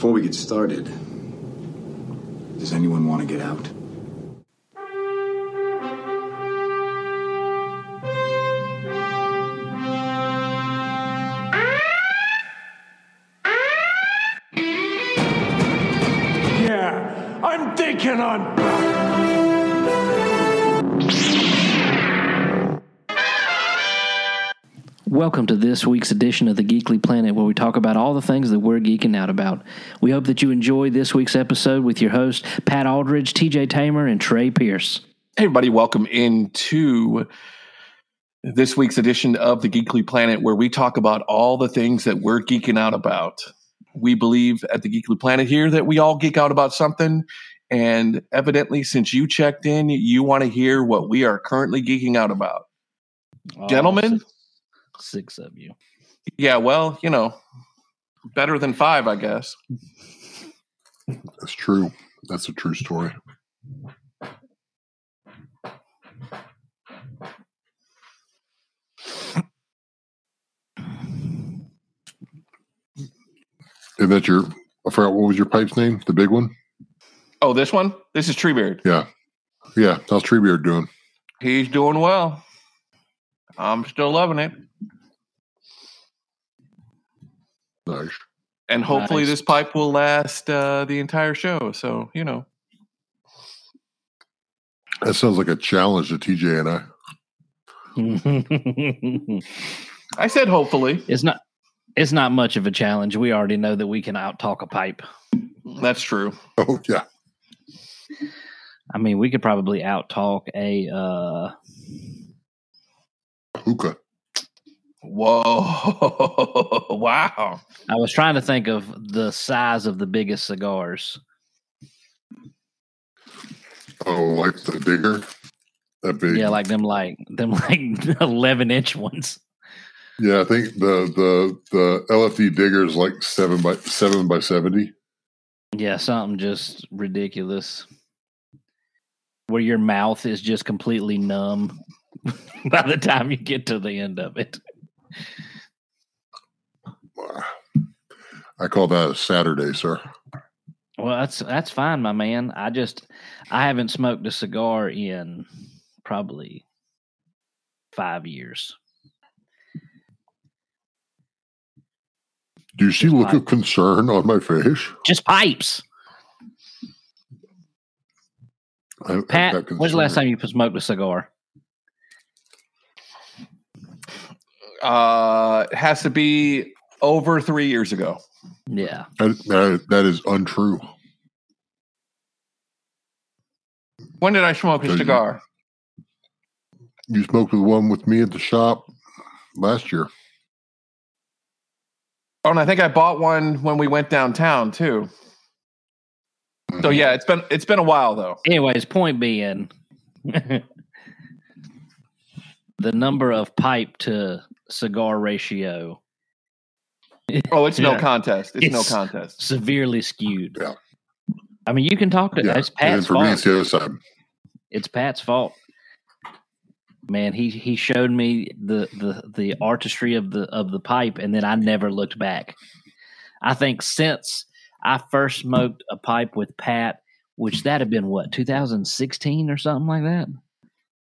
Before we get started, does anyone want to get out? Welcome to this week's edition of the Geekly Planet, where we talk about all the things that we're geeking out about. We hope that you enjoy this week's episode with your hosts, Pat Aldridge, TJ Tamer, and Trey Pierce. Hey, everybody, welcome into this week's edition of the Geekly Planet, where we talk about all the things that we're geeking out about. We believe at the Geekly Planet here that we all geek out about something. And evidently, since you checked in, you want to hear what we are currently geeking out about. Gentlemen? Six, six of you. Yeah, well, you know, better than five, I guess. That's true. That's a true story. And that's your, I forgot what was your pipe's name? The big one? Oh, this one? This is Treebeard. Yeah. Yeah. How's Treebeard doing? He's doing well. I'm still loving it. Nice. And hopefully, Nice. this pipe will last uh, the entire show. So, you know, That sounds like a challenge to TJ and I. I said hopefully. it's not. It's not much of a challenge. We already know that we can out talk a pipe. That's true. Oh, yeah. I mean, we could probably out talk a. uh Hookah. Whoa. wow. I was trying to think of the size of the biggest cigars. Oh, like the digger? That big. Yeah, like them, like them, like eleven inch ones. Yeah, I think the the the LFD digger is like seven by seven by seventy. Yeah, something just ridiculous. Where your mouth is just completely numb by the time you get to the end of it. I call that a Saturday, sir. Well, that's that's fine, my man. I just I haven't smoked a cigar in probably five years. Do you see Just look like- of concern on my face? Just pipes. I, Pat, when's the last time you smoked a cigar? Uh, it has to be over three years ago. Yeah. That, that, that is untrue. When did I smoke So a you- cigar? You smoked the one with me at the shop last year. Oh, and I think I bought one when we went downtown too. So yeah, it's been it's been a while though. Anyways, point being, the number of pipe to cigar ratio Oh, it's no Yeah. contest. It's, no contest. severely skewed. Yeah. I mean, you can talk to Yeah, it's and then Pat's for me, fault. it's the other side. it's Pat's fault. Man, he he showed me the the the artistry of the of the pipe, and then I never looked back. I think since I first smoked a pipe with Pat, which that had been what 2016 or something like that.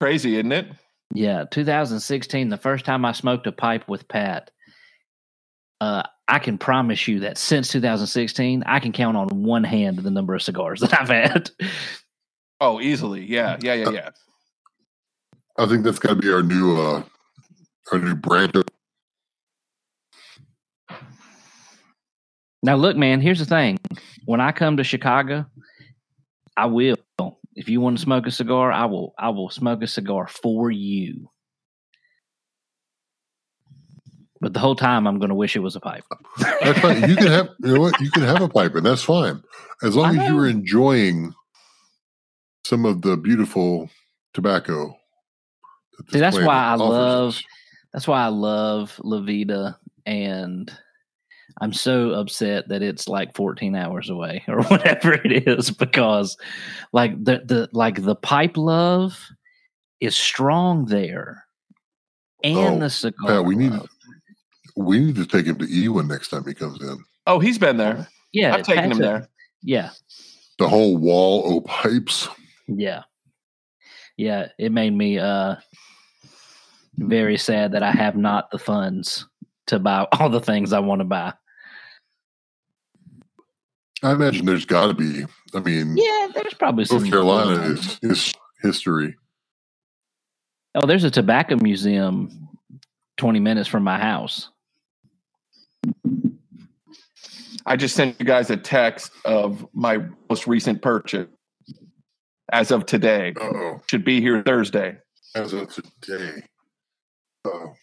Crazy, isn't it? Yeah, 2016, the first time I smoked a pipe with Pat. Uh, I can promise you that since 2016, I can count on one hand the number of cigars that I've had. Oh, easily. Yeah, yeah, yeah, yeah. I think that's got to be our new uh our new brand. Now, look, man, here's the thing. When I come to Chicago, I will. If you want to smoke a cigar, I will. I will smoke a cigar for you. But the whole time, I'm going to wish it was a pipe. That's. You can have you know what you can have a pipe, and that's fine as long as you're enjoying some of the beautiful tobacco. that See, that's why I love- us. That's why I love La Vida, and I'm so upset that it's like 14 hours away or whatever it is because, like the the like the pipe love is strong there, and Oh, the cigar. Pat, we need love. we need to take him to Ewan next time he comes in. Oh, he's been there. Yeah, I've taken him a- there. Yeah, The whole wall o pipes. yeah, yeah. It made me uh very sad that I have not the funds to buy all the things I want to buy. I imagine there's got to be. I mean, Yeah, there's probably some. North Carolina is is history. Oh, there's a tobacco museum 20 minutes from my house. I just sent you guys a text of my most recent purchase as of today. Uh oh. Should be here Thursday. As of today. Oh,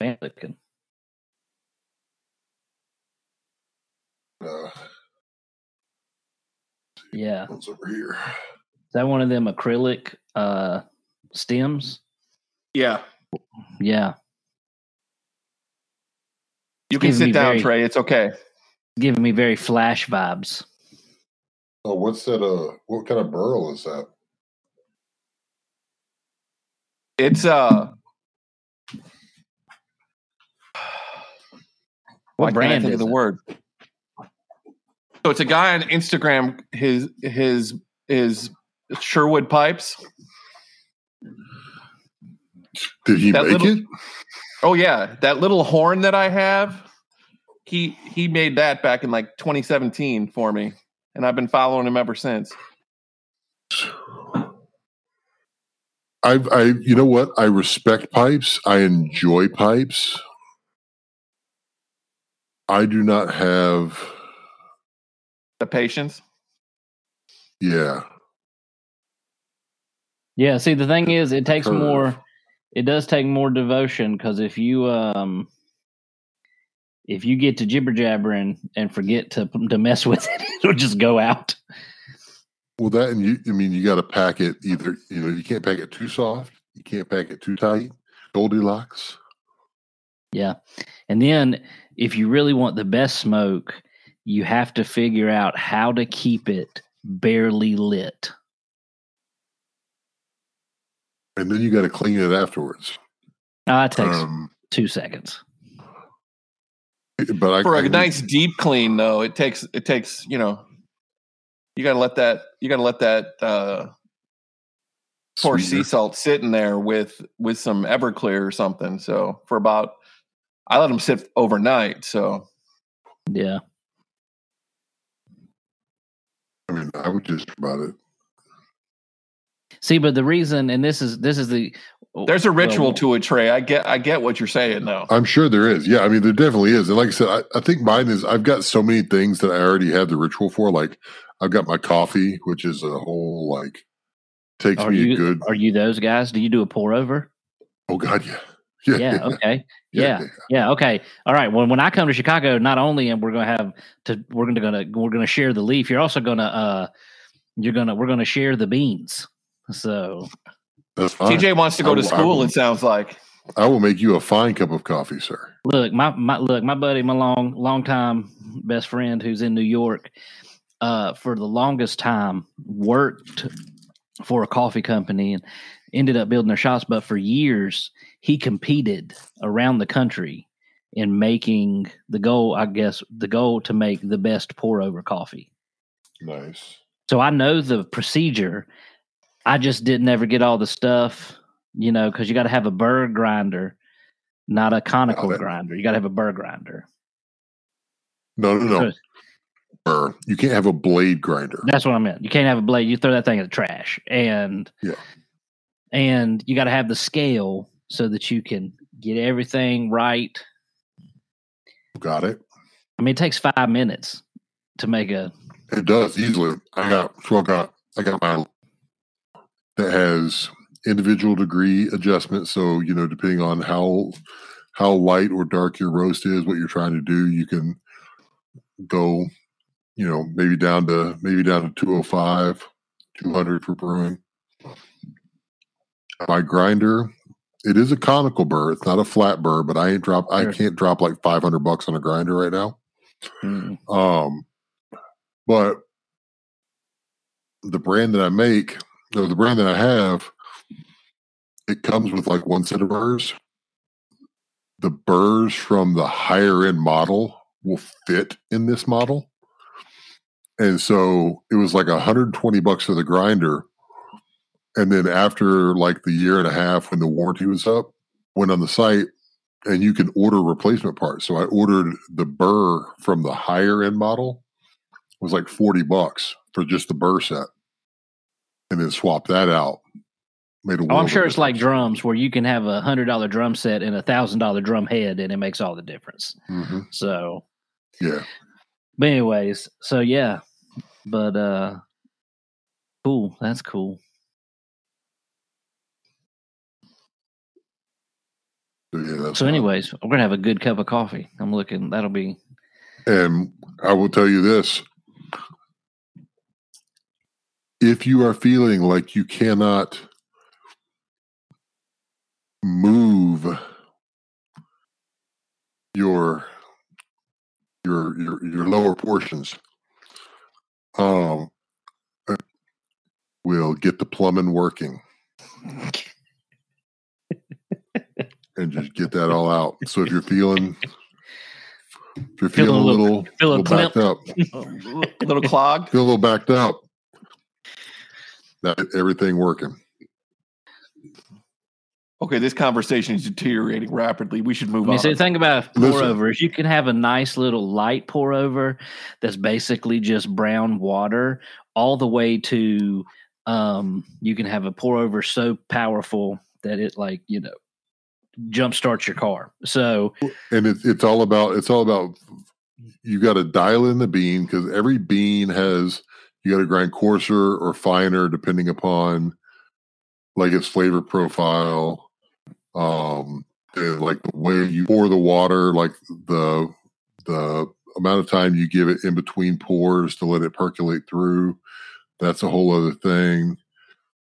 Anglican. Uh, Yeah. what's over here? Is that one of them acrylic uh stems? Yeah. Yeah. You can sit down, very- Trey. It's okay. Giving me very flash vibes. Oh, what's that? Uh, what kind of burl is that? It's uh What why I brand think is of the it? word? So it's a guy on Instagram. His his his Sherwood pipes. Did he That make little- it? Oh yeah, that little horn that I have. He he made that back in like 2017 for me, and I've been following him ever since. I, I, you know what? I respect pipes. I enjoy pipes. I do not have. The patience. Yeah, Yeah, see the thing is it takes Curve. more it does take more devotion because if you um if you get to jibber jabbering and forget to to mess with it, it'll just go out. Well, that and you, I mean, you got to pack it either, you know, you can't pack it too soft, you can't pack it too tight. Goldilocks. Yeah. And then if you really want the best smoke, you have to figure out how to keep it barely lit. And then you got to clean it afterwards. Ah, it takes Um, two seconds. but I, For I a can- nice deep clean, though, it takes it takes you know, you got to let that you got to let that uh, pour sea salt sit in there with with some Everclear or something. So for about, I let them sit overnight. So Yeah. I mean, I would just about it. See, but the reason, and this is this is the oh, there's a ritual well, to it, Trey. I get I get what you're saying though. I'm sure there is. Yeah, I mean, there definitely is. And like I said, I, I think mine is. I've got so many things that I already have the ritual for. Like I've got my coffee, which is a whole like takes Are me you a good. are you those guys? Do you do a pour over? Oh God, yeah, yeah, Yeah. Okay. Yeah. Yeah. Okay. All right. Well, when I come to Chicago, not only and we're going to have to we're going to gonna we're going to share the leaf. You're also going to uh you're gonna we're going to share the beans. So That's fine. TJ wants to I go to school. will- It sounds like. I will make you a fine cup of coffee, sir. look, my my look, my buddy, my long long time best friend who's in New York, uh, for the longest time worked for a coffee company and ended up building their shops. But for years, he competed around the country in making the goal. I guess the goal to make the best pour over coffee. Nice. So I know the procedure. I just didn't ever get all the stuff, you know, because you got to have a burr grinder, not a conical grinder. You got to have a burr grinder. No, no, no. So- Burr. You can't have a blade grinder. That's what I meant. You can't have a blade. You throw that thing in the trash, and Yeah. and you got to have the scale so that you can get everything right. Got it. I mean, it takes five minutes to make a. It does easily. I got so I got I got my that has individual degree adjustment. So you know, depending on how how light or dark your roast is, what you're trying to do, you can go, you know, maybe down to maybe down to 205, 200 for brewing. My grinder, it is a conical burr. It's not a flat burr, but I ain't drop. I can't drop like 500 bucks on a grinder right now. Mm, Um, but the brand that I make, no, the brand that I have, it comes with like one set of burrs. The burrs from the higher end model will fit in this model. And so it was like 120 bucks for the grinder. And then after like the year and a half when the warranty was up, went on the site and you can order replacement parts. So I ordered the burr from the higher end model. It was like 40 bucks for just the burr set. And then swap that out. Made a Oh, I'm sure it's like drums where you can have a hundred dollar drum set and a thousand dollar drum head, and it makes all the difference. Mhm. So, Yeah. but anyways, so yeah, but uh, cool. That's cool. Yeah So, anyways, we're gonna have a good cup of coffee. I'm looking. That'll be And I will tell you this if you are feeling like you cannot move your your your your lower portions um we'll get the plumbing working and just get that all out so if you're feeling if you're Feeling feeling, a a little- little, feeling little backed up A little clogged. feel a little backed up that everything working Okay, this conversation is deteriorating rapidly. We should move I mean, on. so think about a pour Listen. over If you can have a nice little light pour over that's basically just brown water, all the way to um, you can have a pour over so powerful that it like you know jump starts your car. So and it's it's all about it's all about you got to dial in the bean because every bean has you got to grind coarser or finer depending upon like its flavor profile um and like the way you pour the water like the the amount of time you give it in between pours to let it percolate through that's a whole other thing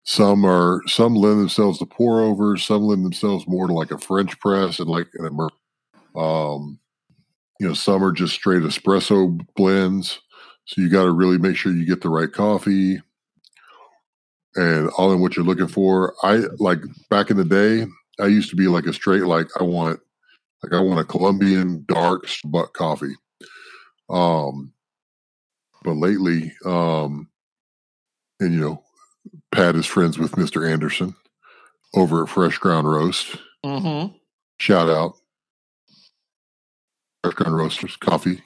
some are some lend themselves to pour over some lend themselves more to like a french press and like an immer- um you know some are just straight espresso blends. So you got to really make sure you get the right coffee. And all in what you're looking for. I like back in the day i used to be like a straight like i want like i want a colombian dark butt coffee. Um but lately um and you know pat is friends with mr anderson over at fresh ground roast. Mm-hmm. shout out. Fresh ground roasters coffee.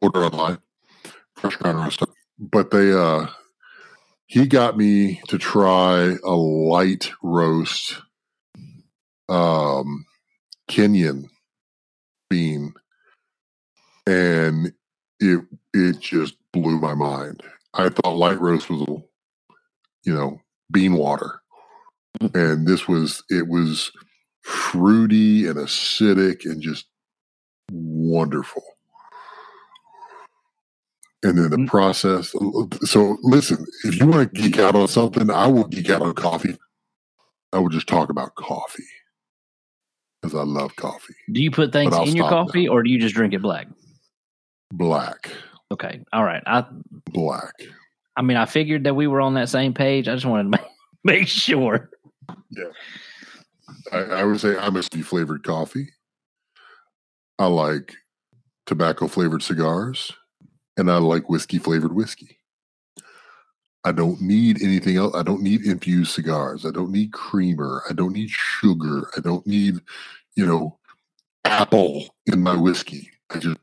Order online. Fresh ground roaster but they uh he got me to try a light roast um kenyan bean. And it it just blew my mind. I thought light roast was you know bean water. And this was it was fruity and acidic and just wonderful. And then the Mm. process so listen if you want to geek out on something i will geek out on coffee. I will just talk about coffee. Because i love coffee. Do you put things in your coffee or do you just drink it black? black. Okay, all right. I black I mean I figured that we were on that same page. I just wanted to make, sure. I, I would say I'm a flavored coffee. I like tobacco flavored cigars, and I like whiskey flavored whiskey. I don't need anything else. I don't need infused cigars. I don't need creamer. I don't need sugar. I don't need, you know, apple in my whiskey. I just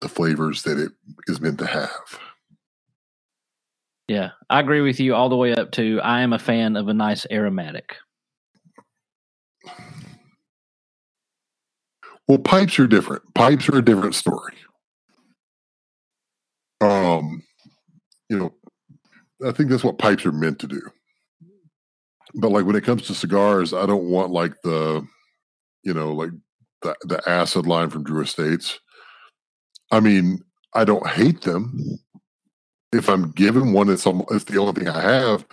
the flavors that it is meant to have. Yeah, I agree with you all the way up to I am a fan of a nice aromatic. Well, pipes are different. Pipes are a different story. Um, you know, I think that's what pipes are meant to do. But like when it comes to cigars, I don't want like the, you know, like the the acid line from Drew Estates. I mean, I don't hate them. If I'm given one, it's, it's the only thing I have.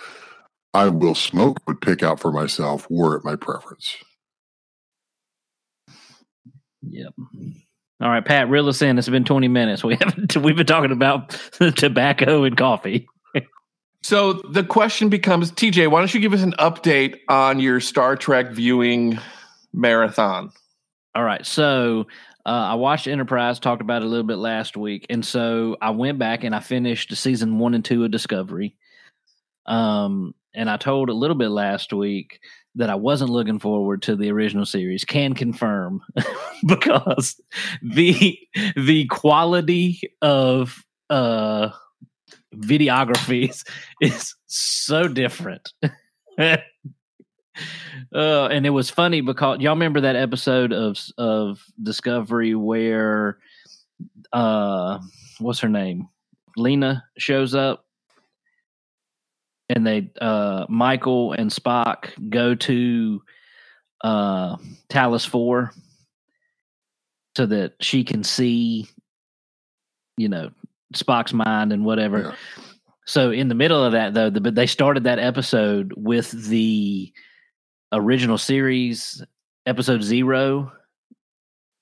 I will smoke, would pick out for myself, were it my preference. Yep. All right, Pat, reel us in. It's been 20 minutes. We haven't we've been talking about tobacco and coffee. So the question becomes, TJ, why don't you give us an update on your Star Trek viewing marathon? All right. So Uh, I watched Enterprise, talked about it a little bit last week, and so I went back and I finished season one and two of Discovery. Um, and I told a little bit last week that I wasn't looking forward to the original series. Can confirm because the the quality of uh videography is so different. uh, and it was funny because y'all remember that episode of of Discovery where uh what's her name? Vina shows up and they uh Michael and Spock go to uh Talos 4 so that she can see you know Spock's mind and whatever. Yeah. So in the middle of that though, the, but they started that episode with the original series episode 0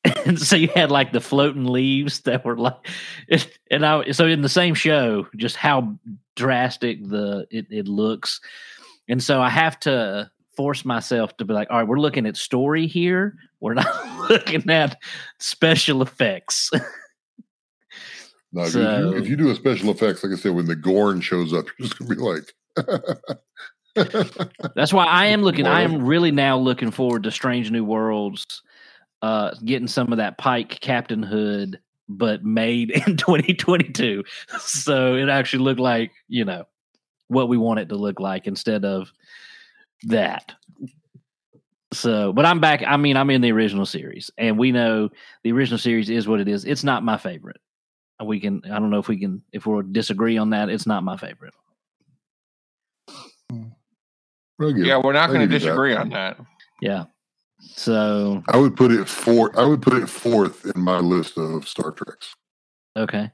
and so you had like the floating leaves that were like and I so in the same show just how drastic the it, it looks. And so I have to force myself to be like all right we're looking at story here. We're not looking at special effects. No, So- if, you, if you do a special effects, like I said, when the Gorn shows up, you're just gonna be like, That's why I am looking. I am really now looking forward to Strange New Worlds, uh, getting some of that Pike Captain Hood, but made in 2022. So it actually looked like you know what we want it to look like instead of that. So, but I'm back. I mean, I'm in the original series, and we know the original series is what it is. It's not my favorite. We can. I don't know if we can. If we'll disagree on that, it's not my favorite. I'll Yeah, we're not going to give you that. disagree on that. Yeah. So I would put it four. I would put it fourth in my list of Star Treks. Okay.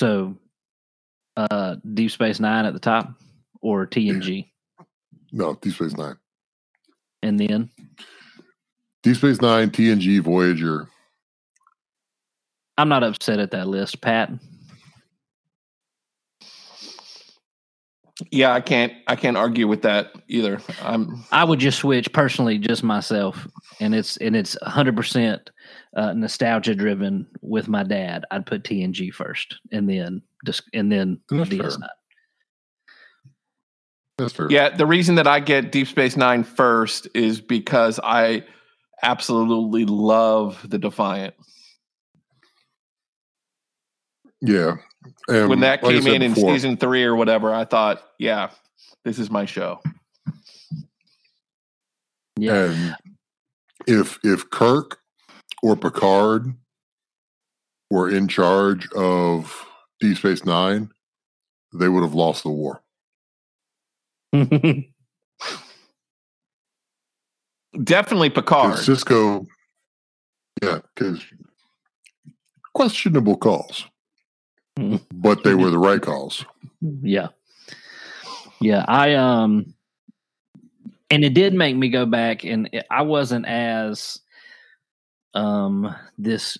So, uh, Deep Space Nine at the top, or TNG, No, Deep Space Nine, and then Deep Space Nine, TNG, Voyager. I'm not upset at that list, Pat. Yeah, I can't. I can't argue with that either. I'm. I would just switch personally, just myself, and it's and it's 100 percent uh, nostalgia driven with my dad. I'd put TNG first, and then dis- and then That's fair. DS9. That's fair. Yeah, the reason that I get Deep Space Nine first is because I absolutely love the Defiant. yeah. And when that like came said in in season three or whatever, I thought, yeah, this is my show. Yeah, And if if Kirk or Picard were in charge of Deep Space Nine, they would have lost the war. Definitely Picard. Sisko, yeah, because questionable calls. But they were the right calls. yeah. Yeah i um and it did make me go back and i wasn't as um this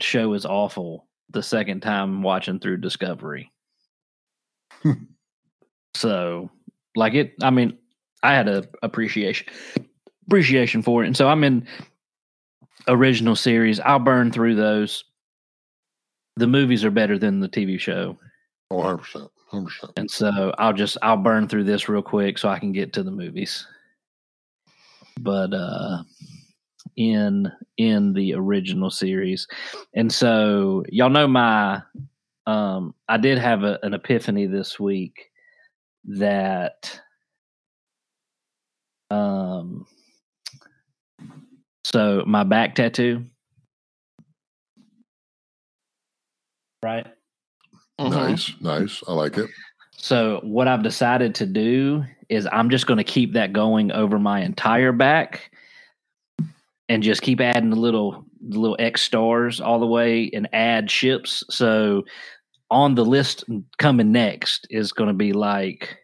show is awful the second time watching through discovery. So like it i mean i had a appreciation appreciation for it. And so i'm in original series. I'll burn through those the movies are better than the tv show Oh, 100 percent, hundred percent. and so I'll just I'll burn through this real quick so I can get to the movies. But uh in in the original series. And so y'all know my um I did have a, an epiphany this week that um so my back tattoo right Mhm. Nice, nice. I like it. So what I've decided to do is I'm just going to keep that going over my entire back, and just keep adding the little the little X stars all the way, and add ships. So on the list coming next is going to be like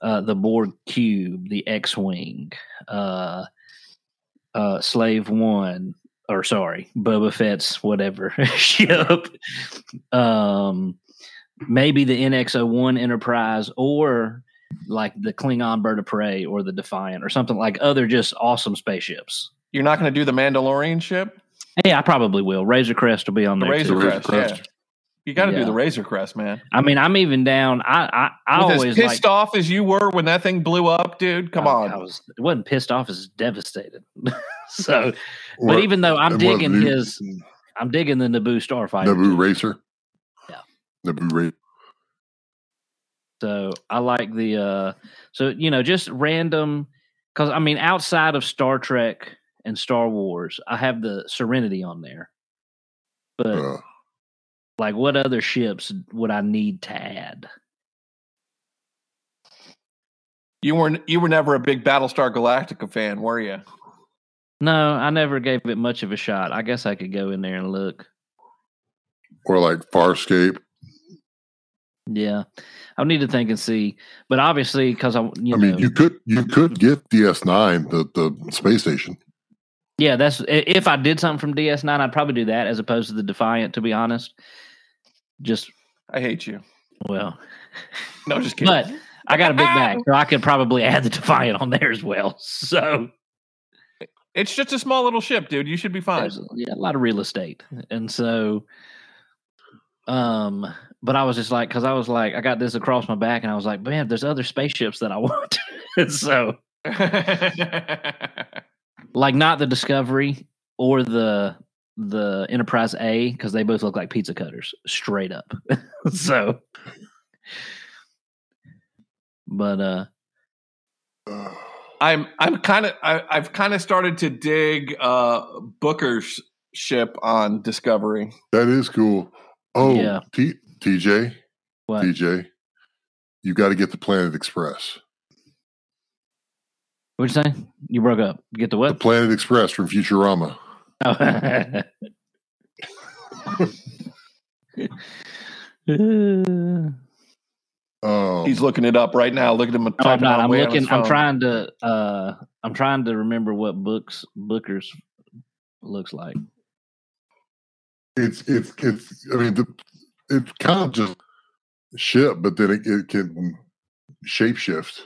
uh, the Borg cube, the X wing, uh, uh, Slave One, or sorry, Boba Fett's whatever ship. Um, maybe the NX01 Enterprise or like the Klingon Bird of Prey or the Defiant or something like other just awesome spaceships. You're not going to do the Mandalorian ship? Hey, I probably will. Razor Crest will be on The there. Razor too. Razor Crest, Crest. yeah. You got to Yeah. do the Razor Crest, man. I mean, I'm even down. I I, I With always as pissed like. off as you were when that thing blew up, dude. Come I- on. I was. It wasn't pissed off. as devastated. so, Or but even though I'm digging the- his, I'm digging the Naboo Starfighter. Naboo too. Racer. Yeah. Naboo Racer. So I like the uh so you know just random cuz I mean outside of Star Trek and Star Wars I have the Serenity on there. But Uh, like what other ships would I need to add? You weren't you were never a big Battlestar Galactica fan, were you? No, I never gave it much of a shot. I guess I could go in there and look. or like Farscape. Yeah. I need to think and see. But obviously cuz I you I know mean, you could you could get DS9, the the space station. Yeah, that's if I did something from DS9 I'd probably do that as opposed to the Defiant to be honest. Just I hate you. well, No, just kidding. But I got a big bag, so I could probably add the Defiant on there as well. So it's just a small little ship, dude. You should be fine. yeah, a lot of real estate, and so, um, but I was just like, because I was like, I got this across my back, and I was like, man, there's other spaceships that I want. so, like, not the Discovery or the the Enterprise A, because they both look like pizza cutters, straight up. so, but uh. I'm I'm kind of I've kind of started to dig uh Booker's ship on Discovery. That is cool. Oh, Yeah. T- TJ, What? TJ, you got to get the Planet Express. What'd you say? You broke up. Get the what? The? Planet Express from Futurama. Oh. He's looking it up right now. Look at him. No, I'm typing not. on I'm way looking. I'm trying to. uh I'm trying to remember what books Booker's looks like. it's it's it's. I mean, the, it's kind of just ship, but then it, it can shapeshift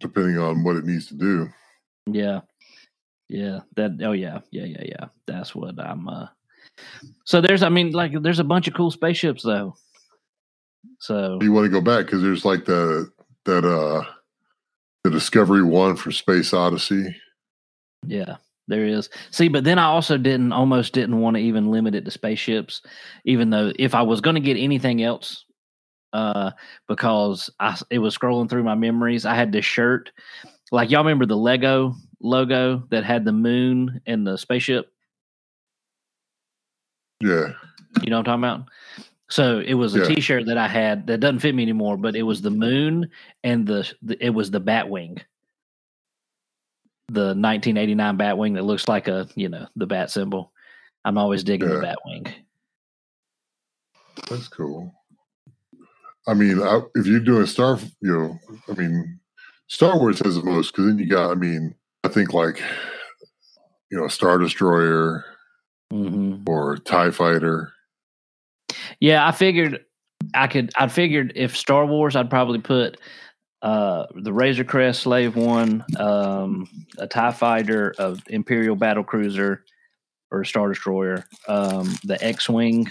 depending on what it needs to do. Yeah, yeah. That. Oh yeah, yeah, yeah, yeah. That's what I'm. uh So there's. I mean, like, there's a bunch of cool spaceships though. So You want to go back because there's like the that uh the Discovery One for Space Odyssey. Yeah, there is. See, but then I also didn't almost didn't want to even limit it to spaceships, even though if I was going to get anything else, uh, because I it was scrolling through my memories. I had this shirt, like y'all remember the Lego logo that had the moon and the spaceship. Yeah, You know what I'm talking about? So it was a Yeah. T-shirt that I had that doesn't fit me anymore, but it was the moon and the, the it was the Batwing, the 1989 Batwing that looks like a you know the bat symbol. I'm always digging the Batwing. that's cool. I mean, I, if you're doing Star, you know, I mean, Star Wars has the most because then you got. I mean, I think like you know, Star Destroyer hmm or Tie Fighter. Yeah, I figured I could. I figured if Star Wars, I'd probably put uh the Razor Crest Slave One, um, a Tie Fighter, a Imperial Battle Cruiser, or a Star Destroyer, um, the X-wing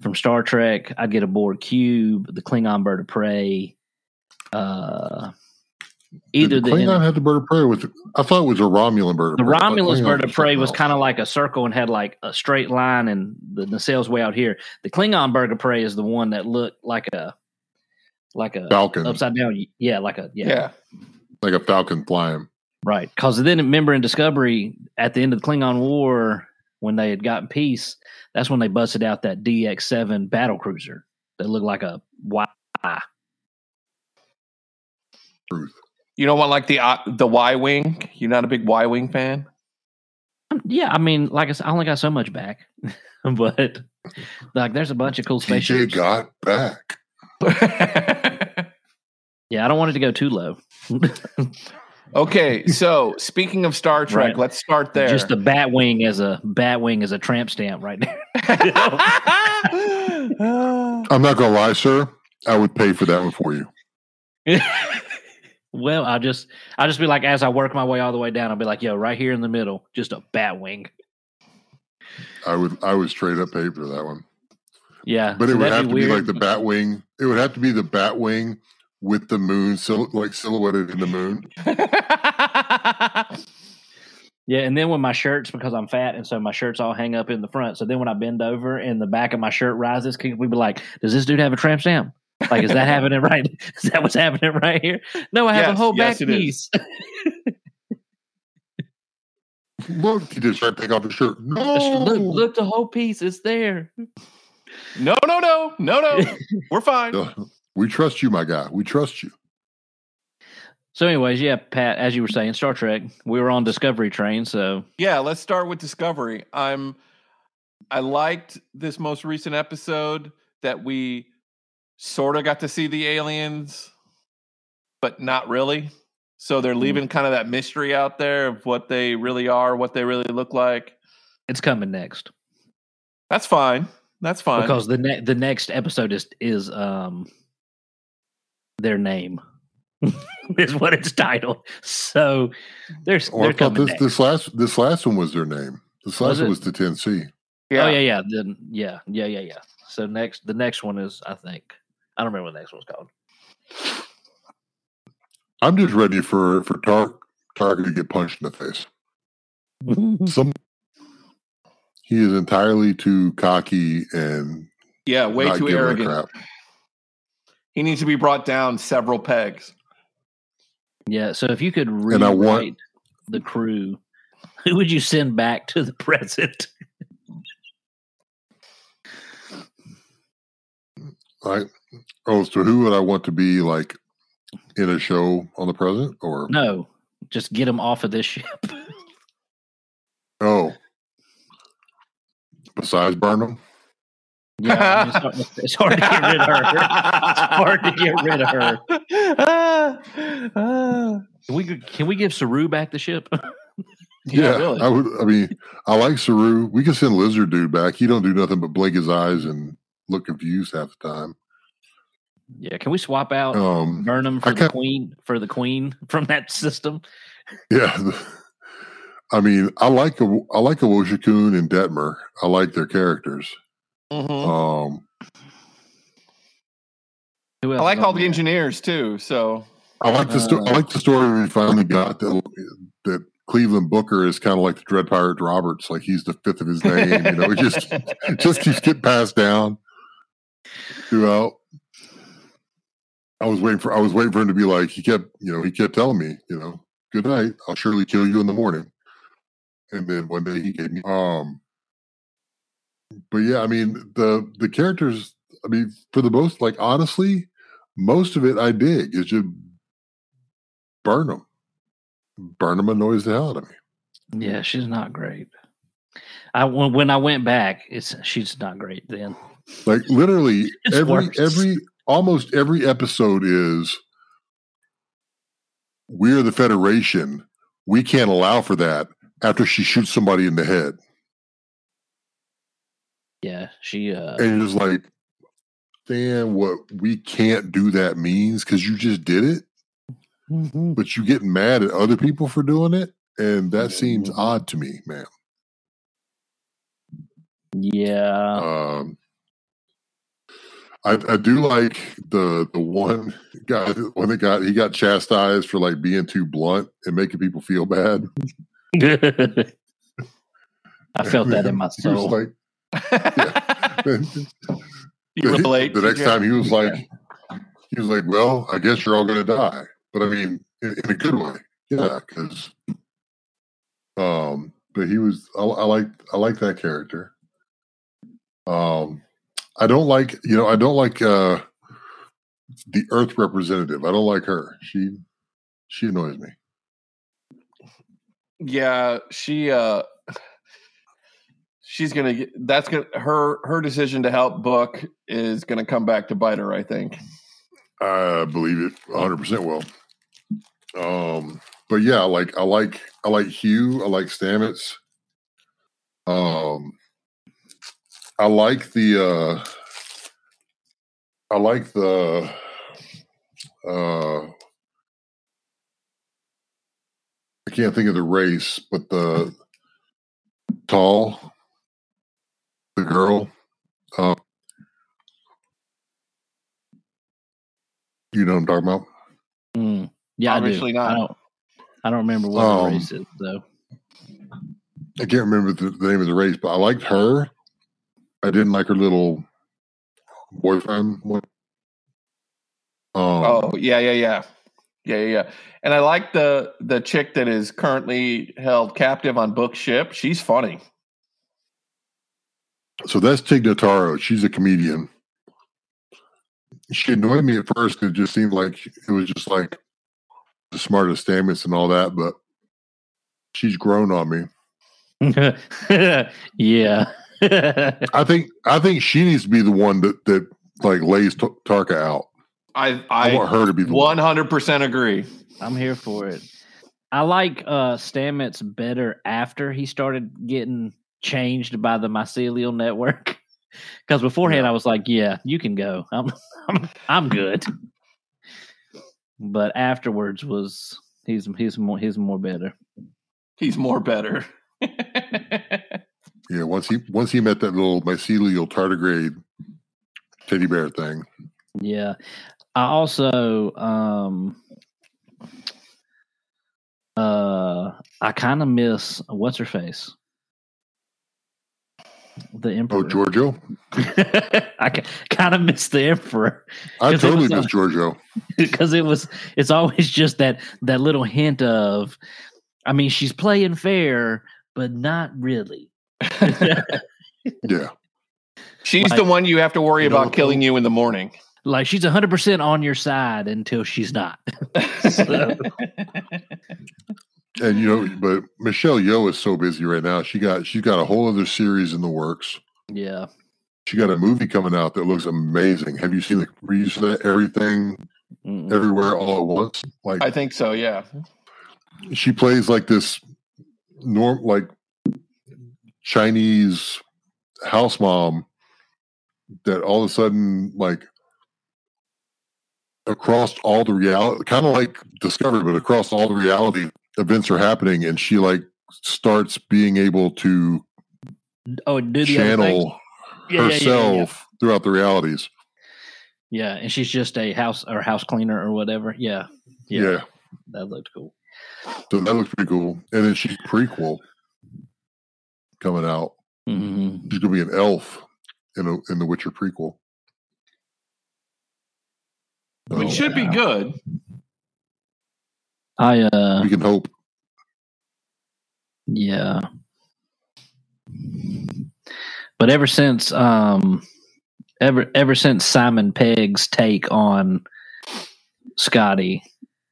from Star Trek. I'd get a Borg Cube, the Klingon Bird of Prey. Uh, either the the Klingon had the bird of prey with. I thought it was a Romulan bird. the of prey. Romulus bird of prey was kind of like a circle and had like a straight line, and the nacelles way out here. The Klingon bird of prey is the one that looked like a like a Falcon, upside down. Yeah, like a yeah, Yeah. like a falcon flying. right. Because then remember in Discovery at the end of the Klingon War when they had gotten peace, that's when they busted out that DX seven battle cruiser that looked like a Y. Truth. You don't want like the uh, the Y wing. You're not a big Y wing fan. Yeah, I mean, like I said, I only got so much back, but like there's a bunch of cool TJ spaceships. got back. Yeah, I don't want it to go too low. okay, so speaking of Star Trek, Right. let's start there. Just the Batwing as a Batwing as a tramp stamp right there. I'm not gonna lie, sir. I would pay for that one for you. Well, I just I just be like as I work my way all the way down, I'll be like, yo, right here in the middle, just a bat wing. I would I would straight up pay for that one. Yeah, But it so would have to be like the bat wing. It would have to be the bat wing with the moon, so like silhouetted in the moon. Yeah, and then when my shirts, because I'm fat, and so my shirts all hang up in the front. So then when I bend over and the back of my shirt rises, people be like, "Does this dude have a tramp stamp? Like, is that happening right? Is that what's happening right here? No, I have a whole yes, back piece. Look, he just tried to take off his shirt. No, look, look, the whole piece is there. no, no, no, no, no. We're fine. We trust you, my guy. We trust you. So, anyways, yeah, Pat, as you were saying, Star Trek, we were on Discovery Train, so Yeah, let's start with Discovery. I'm I liked this most recent episode that we sort of got to see the aliens, but not really. So they're leaving kind of that mystery out there of what they really are, what they really look like. it's coming next That's fine. That's fine. because the ne- the next episode is is um their name is what it's titled. So there's Oh, they're coming this next. this last this last one was their name. This Was last one was the 10C. Oh yeah, yeah, then yeah, yeah, yeah, yeah. So next, the next one is I think I don't remember what the next one's called. I'm just ready for for Tar- Tarka to get punched in the face. Some he is entirely too cocky and Yeah, way not too arrogant. crap. He needs to be brought down several pegs. yeah. So if you could And I rewrite want- the crew, who would you send back to the present? Like, oh, so who would I want to be like in a show on the present? Or No, just get them off of this ship. oh, besides Burnham, Yeah, I mean, it's, hard, it's hard to get rid of her. It's hard to get rid of her. Can we can we give Saru back the ship? Yeah, really. I would. I mean, I like Saru. We can send Lizard Dude back. He don't do nothing but blink his eyes and look confused half the time. Yeah, can we swap out Um, Burnham for the queen for the queen from that system? yeah. I mean, I like I like a and Detmer. I like their characters. Mhm. Um, Who else I like all the there? engineers too. So I like the sto- I like the story we finally got that that Cleveland Booker is kind of like the Dread Pirate Roberts, like he's the fifth of his name. You know, he just just keeps getting passed down throughout. I was waiting for I was waiting for him to be like he kept you know he kept telling me you know good night I'll surely kill you in the morning, and then one day he gave me um. But yeah, I mean the the characters. I mean, for the most, like honestly, most of it I dig. is just burn them. Burnham. Burnham annoys the hell out of me. Yeah, she's not great. I when, when I went back, it's she's not great then. Like literally every worse. every almost every episode is we're the Federation. We can't allow for that after she shoots somebody in the head. Yeah, she uh And just like, damn, what we can't do that means because you just did it, but you getting mad at other people for doing it. And that seems odd to me, man. yeah. Um, I, I do like the the one guy when it got he got chastised for like being too blunt and making people feel bad. I felt that in my He was soul. like, you relate. the next Yeah. time he was like, he was like, "Well, I guess you're all going to die," but I mean, in, in a good way, yeah, because, um, but he was, I, I like, I like that character. Um, I don't like, you know, I don't like uh the Earth representative. I don't like her. She, she annoys me. Yeah, she uh she's gonna get that's gonna her her decision to help book is gonna come back to bite her, I think. I believe it 100 percent will. Um, but yeah, like I like I like Hugh. I like Stamets. Um, I like the uh, I like the uh, I can't think of the race, but the tall, the girl. Uh, you know what I'm talking about? Mm. Yeah, Obviously I do. not. I don't. I don't remember what Um, the race is though. I can't remember the, the name of the race, but I liked her. I didn't like her little boyfriend. What? Um, Oh yeah, yeah, yeah, yeah, yeah, yeah. And I like the the chick that is currently held captive on Book Ship. She's funny. So that's Tig Notaro. She's a comedian. She annoyed me at first. 'cause It just seemed like it was just like the smartest statements and all that, but she's grown on me. yeah. I think I think she needs to be the one that that like lays T- Tarka out. I I, want her to be the one. one hundred percent agree. I'm here for it. I like uh Stamets better after he started getting changed by the mycelial network. Because beforehand I was like, yeah, you can go. I'm I'm, I'm good. But afterwards was he's he's more he's more better. He's more better. Yeah, once he once he met that little mycelial tardigrade teddy bear thing. Yeah. I also um uh I kind of miss what's her face? The emperor. Oh, Giorgio, I kind of miss the emperor I totally uh, miss Giorgio. because it was it's always just that that little hint of I mean she's playing fair but not really. Yeah, She's Like- the one you have to worry You know, about killing you in the morning. like she's 100% on your side until she's not. and you know, but Michelle Yeoh is so busy right now. She got she's got a whole other series in the works. yeah. She got a movie coming out that looks amazing. Have you seen the reuse of that? Everything, Mm-mm. everywhere, all at once. Like I think so. Yeah. she plays like this norm, like Chinese house mom that all of a sudden, like across all the reality, kind of like Discovery, but across all the reality events are happening, and she like starts being able to Oh, do the other things. channel Yeah, yeah, yeah, yeah, herself throughout the realities. Yeah, and she's just a house or house cleaner or whatever. Yeah, Yeah. yeah, that looked cool. So that looks pretty cool. And then she's prequel coming out. hmm She's gonna be an elf in a, in the Witcher prequel. Which So, should be good. I uh, we can hope. yeah, but ever since um, ever ever since Simon Pegg's take on Scotty,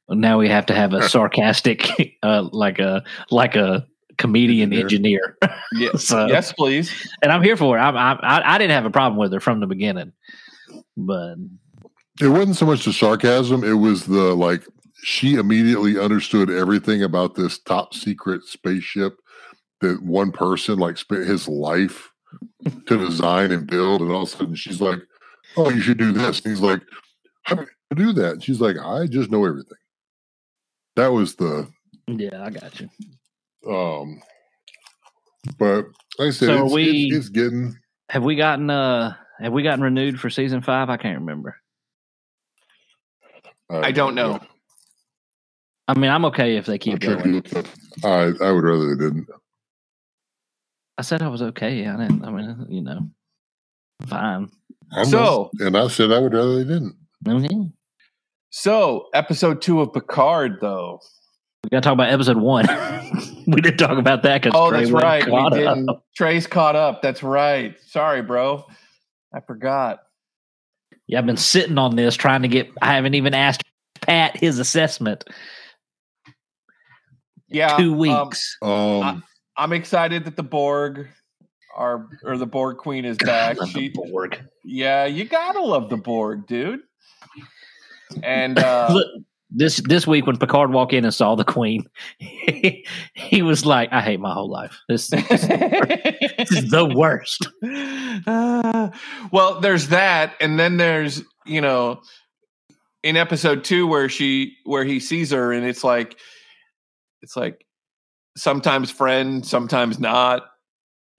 now we have to have a sarcastic, uh, like a like a comedian engineer, Yeah. So- yes, please. and and I'm here for it. I'm, I'm, I I didn't have a problem with her from the beginning, but It wasn't so much the sarcasm, it was the like she immediately understood everything about this top secret spaceship that one person like spent his life to design and build, and all of a sudden she's like, "Oh, you should do this." And he's like, "How do you do that?" And she's like, "I just know everything." That was the yeah, I got you. Um, but like I said, So it's, we- it's, it's getting. Have we gotten uh have we gotten renewed for season five? I can't remember. uh, I don't know. I mean, I'm okay if they I'll keep check going. it. I I would rather they didn't. I said I was okay. I didn't. I mean, you know, fine. I'm So- not- and I said I would rather they didn't. Okay. So, episode two of Picard, though. We got to talk about episode one. we didn't talk about that because Oh, that's right. We didn't. Trey's caught up. That's right. Sorry, bro. I forgot. Yeah, I've been sitting on this trying to get. I haven't even asked Pat his assessment. Yeah. Two um, weeks. Um, I'm excited that the Borg are or the Borg Queen is back. Love the She, Borg. yeah, you gotta love the Borg, dude. And uh, Look, this this week when Picard walked in and saw the Queen, he, he was like, "I hate my whole life. This, this is the worst." Uh, well, there's that, and then there's you know, in episode two where she where he sees her, and it's like, it's like sometimes friend, sometimes not,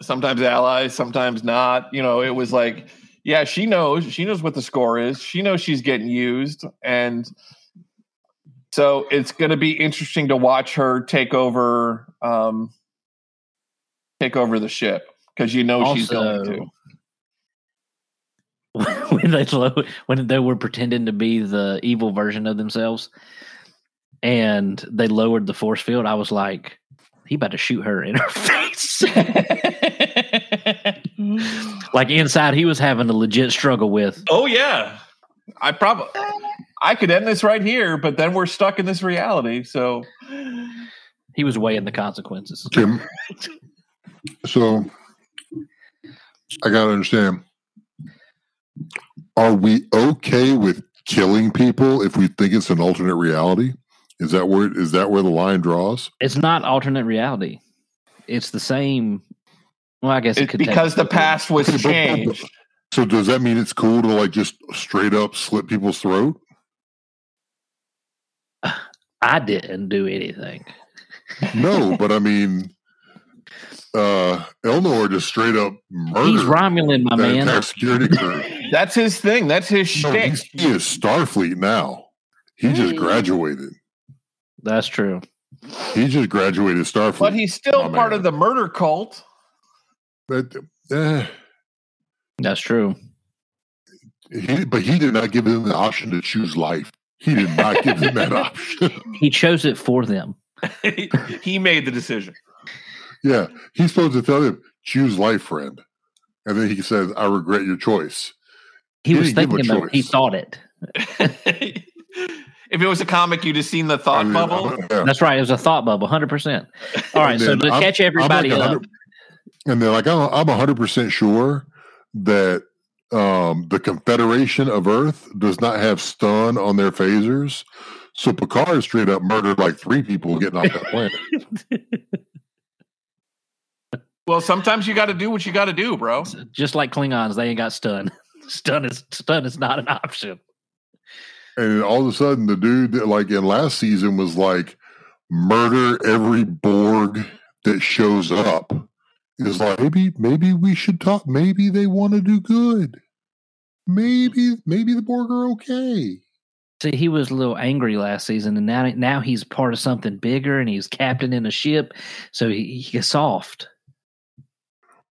sometimes ally, sometimes not. You know, it was like, yeah, she knows, she knows what the score is. She knows she's getting used. And so it's going to be interesting to watch her take over, um, take over the ship because you know she's going to. When they lo- when they were pretending to be the evil version of themselves, and they lowered the force field, I was like, "He about to shoot her in her face." like inside, he was having a legit struggle with. Oh yeah, I probably I could end this right here, but then we're stuck in this reality. So He was weighing the consequences. Kim. So I gotta understand. Are we okay with killing people if we think it's an alternate reality? Is that where is that where the line draws? It's not alternate reality. It's the same. Well, I guess it it's could because the past was changed. So does that mean it's cool to like just straight up slit people's throat? I didn't do anything. No, but I mean, uh Elnor just straight up murdered He's Romulan, my that man. entire security crew. That's his thing. That's his No, shtick. he's, he is Starfleet now. He just graduated. That's true. He just graduated Starfleet. But he's still part man. of the murder cult. But, eh, That's true. he, but he did not give him the option to choose life. He did not give them that option. He chose it for them. he made the decision. yeah, he's supposed to tell them choose life, friend, and then he says, "I regret your choice." He, He was didn't give a thinking about. He thought it. if it was a comic, you'd have seen the thought I mean, bubble. I'm- yeah. That's right. It was a thought bubble, hundred percent. All right, so then to I'm- catch everybody like up, and they're like, "I'm I'm hundred percent sure that um, the Confederation of Earth does not have stun on their phasers." So Picard straight up murdered like three people getting off that planet. Well, sometimes you got to do what you got to do, bro. just like Klingons, they ain't got stun. Stun is stun is not an option. And all of a sudden, the dude that like in last season was like, murder every Borg that shows up. Is like maybe maybe we should talk. Maybe they want to do good. Maybe maybe the Borg are okay. See, he was a little angry last season, and now now he's part of something bigger, and he's captain in a ship, so he, he gets soft.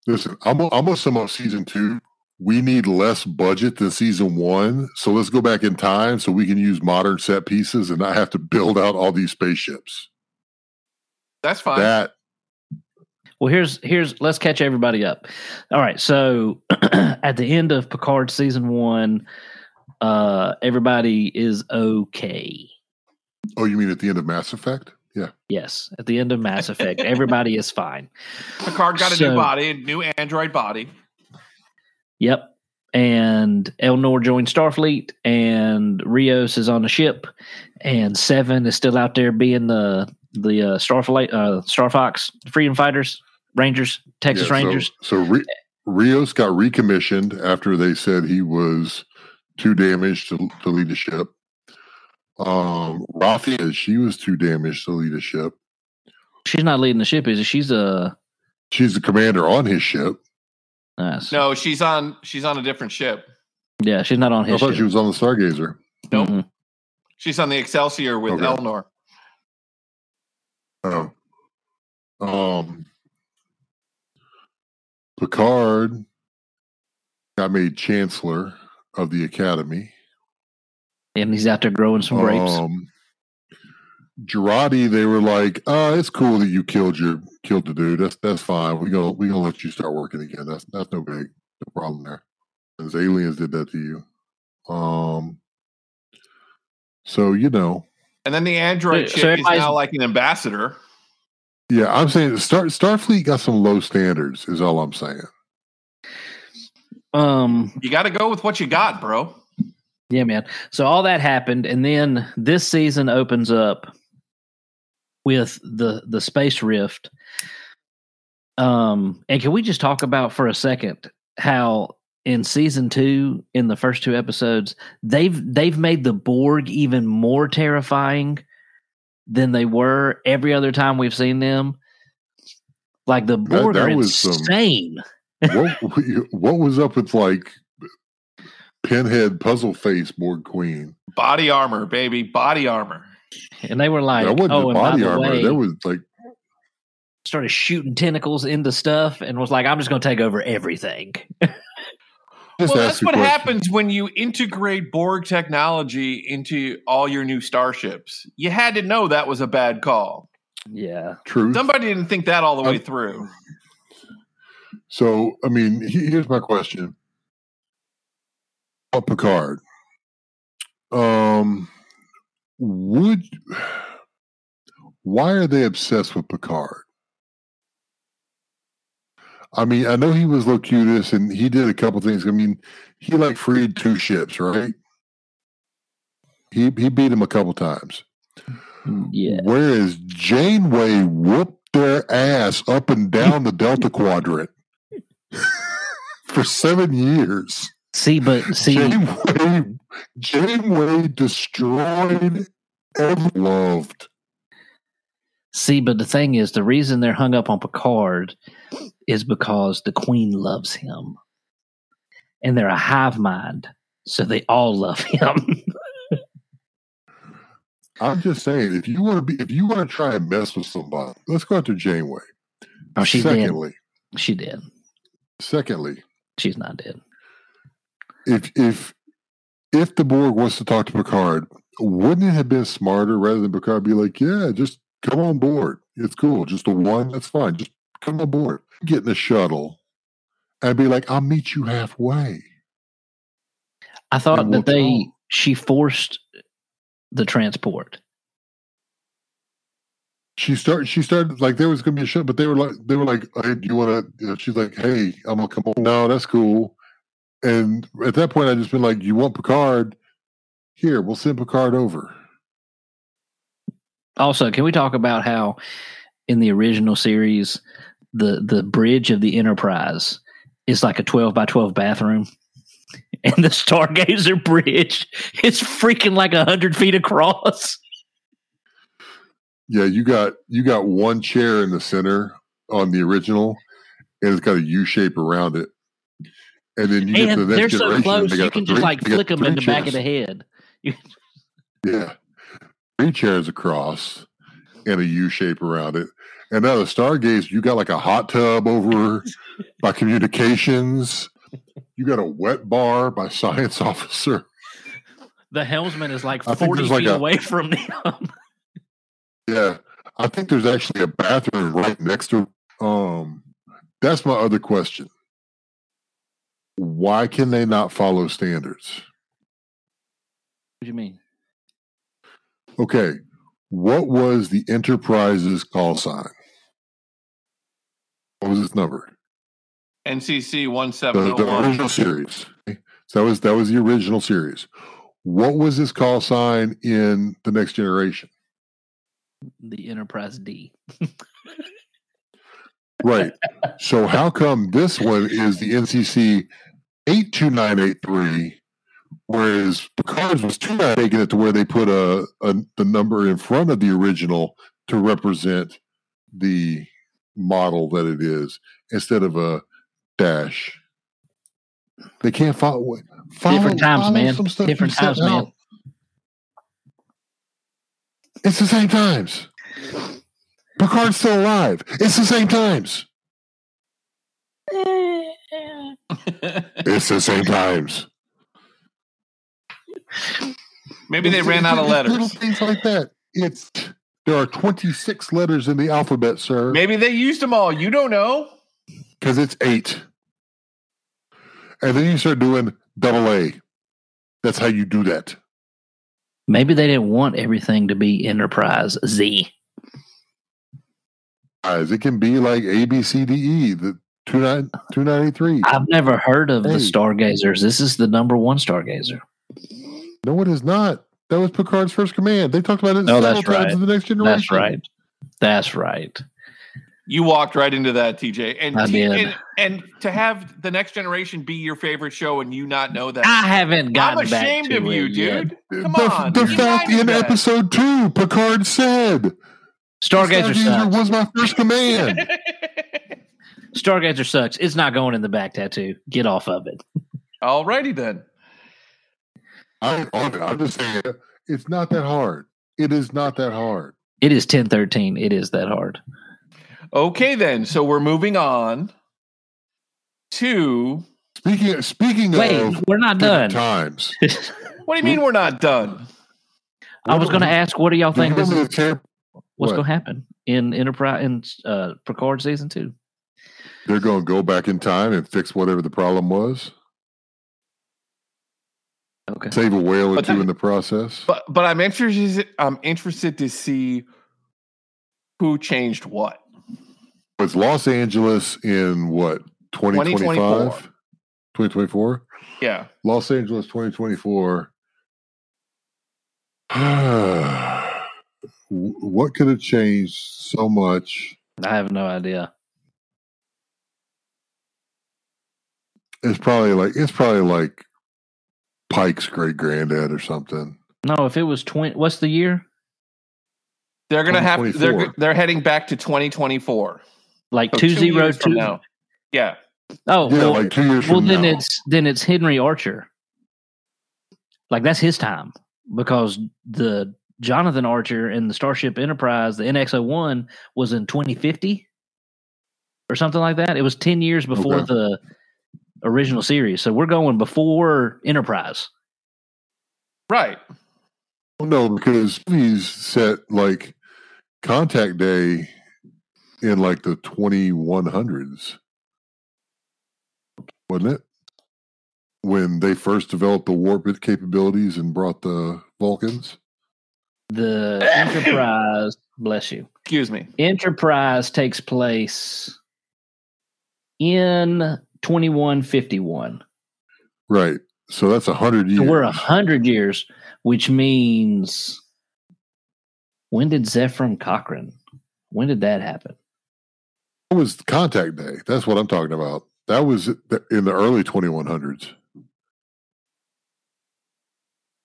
Listen, I'm gonna- I'm gonna sum up season two. We need less budget than season one, so let's go back in time so we can use modern set pieces and not have to build out all these spaceships. That's fine. That Well, here's here's let's catch everybody up. All right, so at the end of Picard season one, uh, everybody is okay. oh, you mean at the end of Mass Effect? Yeah. Yes, at the end of Mass Effect, everybody is fine. Picard got a So- new body, a new android body. Yep. And Elnor joined Starfleet, and Rios is on the ship, and Seven is still out there being the the uh, Starfleet, uh, Starfox Freedom Fighters, Rangers, Texas Yeah, Rangers. So, Ri- Rios got recommissioned after they said he was too damaged to, to lead a ship. Um, Raffi, she was too damaged to lead a ship. She's not leading the ship, is she? She's a She's the commander on his ship. nice. No, she's on. She's on a different ship. Yeah, she's not on his. I thought ship. she was on the Stargazer. Nope. Mhm. She's on the Excelsior with Okay. Elnor. Oh. Um, Picard got made chancellor of the academy. And he's out there growing some grapes. Um, Jurati, they were like, "Oh, it's cool that you killed your killed the dude. That's that's fine. We gonna we gonna let you start working again. That's that's no big no problem there. As aliens did that to you. Um. So you know, And then the android So ship is now like an ambassador. Yeah, I'm saying Star Starfleet got some low standards. Is all I'm saying. Um, You got to go with what you got, bro. Yeah, man. So all that happened, and then this season opens up with the the space rift. Um, and can we just talk about for a second how in season two, in the first two episodes, they've they've made the Borg even more terrifying than they were every other time we've seen them. Like the Borg that are was some- insane. what what was up with like pinhead puzzle face Borg Queen? Body armor, baby, body armor. And they were like, that wasn't oh, the and by body armor. way, that was like started shooting tentacles into stuff and was like, I'm just going to take over everything. just well, that's what question. happens when you integrate Borg technology into all your new starships. You had to know that was a bad call. yeah. true. Somebody didn't think that all the way Um, through. So, I mean, here's my question. About Picard. Um, would why are they obsessed with Picard? I mean, I know he was Locutus and he did a couple things. I mean, he like freed two ships, right? He he beat him a couple times. Yeah. Whereas Janeway whooped their ass up and down the Delta Quadrant for seven years. See, but see, Janeway, Janeway destroyed and loved. See, but the thing is, the reason they're hung up on Picard is because the Queen loves him, and they're a hive mind, so they all love him. I'm just saying, if you want to be, if you want to try and mess with somebody, let's go after Janeway. oh, she's dead. secondly, She did. secondly, She's not dead. if if if the Borg wants to talk to Picard, wouldn't it have been smarter rather than Picard be like, "Yeah, just come on board. It's cool. Just a one. That's fine. Just come on board. Get in the shuttle." And be like, I'll meet you halfway. I thought we'll that they talk. she forced the transport. She started. She started like there was going to be a shuttle, but they were like, they were like, hey, "Do you want to?" You know, she's like, "Hey, I'm gonna come on." No, that's cool. And at that point, I just been like, "You want Picard? Here, we'll send Picard over." Also, can we talk about how in the original series the the bridge of the Enterprise is like a 12 by 12 bathroom and the Stargazer bridge is freaking like a 100 feet across. Yeah, you got you got one chair in the center on the original, and it's got a U shape around it. And then you get to And the they're next so close they you can three- just like flick them in the back of the head. Yeah, three chairs across, and a U shape around it. And now the Stargaze, you got like a hot tub over by communications. You got a wet bar by science officer. The helmsman is like 40 there's like feet a- away from them. Yeah, I think there's actually a bathroom right next to. Um, that's my other question. Why can they not follow standards? what do you mean? Okay, what was the Enterprise's call sign? What was its number? NCC The, the oh original series. So that was that was the original series. What was his call sign in the Next Generation? The Enterprise D. Right. so how come this one is the NCC eight two nine eight three, whereas Picard's was too nine making it to where they put a, a the number in front of the original to represent the model that it is instead of a dash. They can't follow. follow Different times, follow man. some stuff Different times, man. out. It's the same times. Picard's still alive. It's the same times. It's the same times. Maybe they It's- ran out of it's Little letters. things like that. It's there are 26 letters in the alphabet, sir. Maybe they used them all. You don't know. Because it's eight. And then you start doing double A. That's how you do that. Maybe they didn't want everything to be Enterprise Z. Guys, it can be like A, B, C, D, E, the 29 293. I've never heard of the Stargazers. This is the number one Stargazer. No, it is not. That was Picard's first command. They talked about it No, several times right. in the next generation. That's right. That's right. You walked right into that, TJ. And, I T- did. and and to have the next generation be your favorite show and you not know that. I haven't I'm gotten back ashamed to of you, it yet. dude. Come the, on. The you fact in that. episode two, Picard said Stargazer Stargazer sucks. was my first command. Stargazer sucks. It's not going in the back tattoo. Get off of it. Alrighty then. I, I'm just saying, it's not that hard. It is not that hard. It is ten thirteen. It is that hard. Okay then. So we're moving on to Speaking speaking Wait, of we're not done. times, what do you mean we're not done? I was going to ask, what do y'all think this is, the camp- what's what? going to happen in Enterprise in uh, Picard season two? they're going to go back in time and fix whatever the problem was, Okay. save a whale or But two that- in the process. But but I'm interested I'm interested to see who changed what. It's Los Angeles in what 2025? 2024? Yeah. Los Angeles 2024. what could have changed so much? I have no idea. It's probably like it's probably like Pike's great granddad or something. No, if it was twenty, what's the year? They're gonna have they're they're heading back to 2024. Like So two two zero years from now. Yeah. Oh, Yeah, well, like two years well from then now. it's then it's Henry Archer. Like that's his time because the Jonathan Archer in the Starship Enterprise, the NX-01 was in 2050 or something like that. It was 10 years before Okay. the original series. So we're going before Enterprise. Right. Well, no, because he's set like contact day in like the 2100s, wasn't it? When they first developed the warp capabilities and brought the Vulcans. The Enterprise, bless you. Excuse me. Enterprise takes place in 2151. Right. So that's a hundred years. So we're a hundred years, which means when did Zefram Cochrane? When did that happen? That was contact day. That's what I'm talking about. That was in the early 2100s.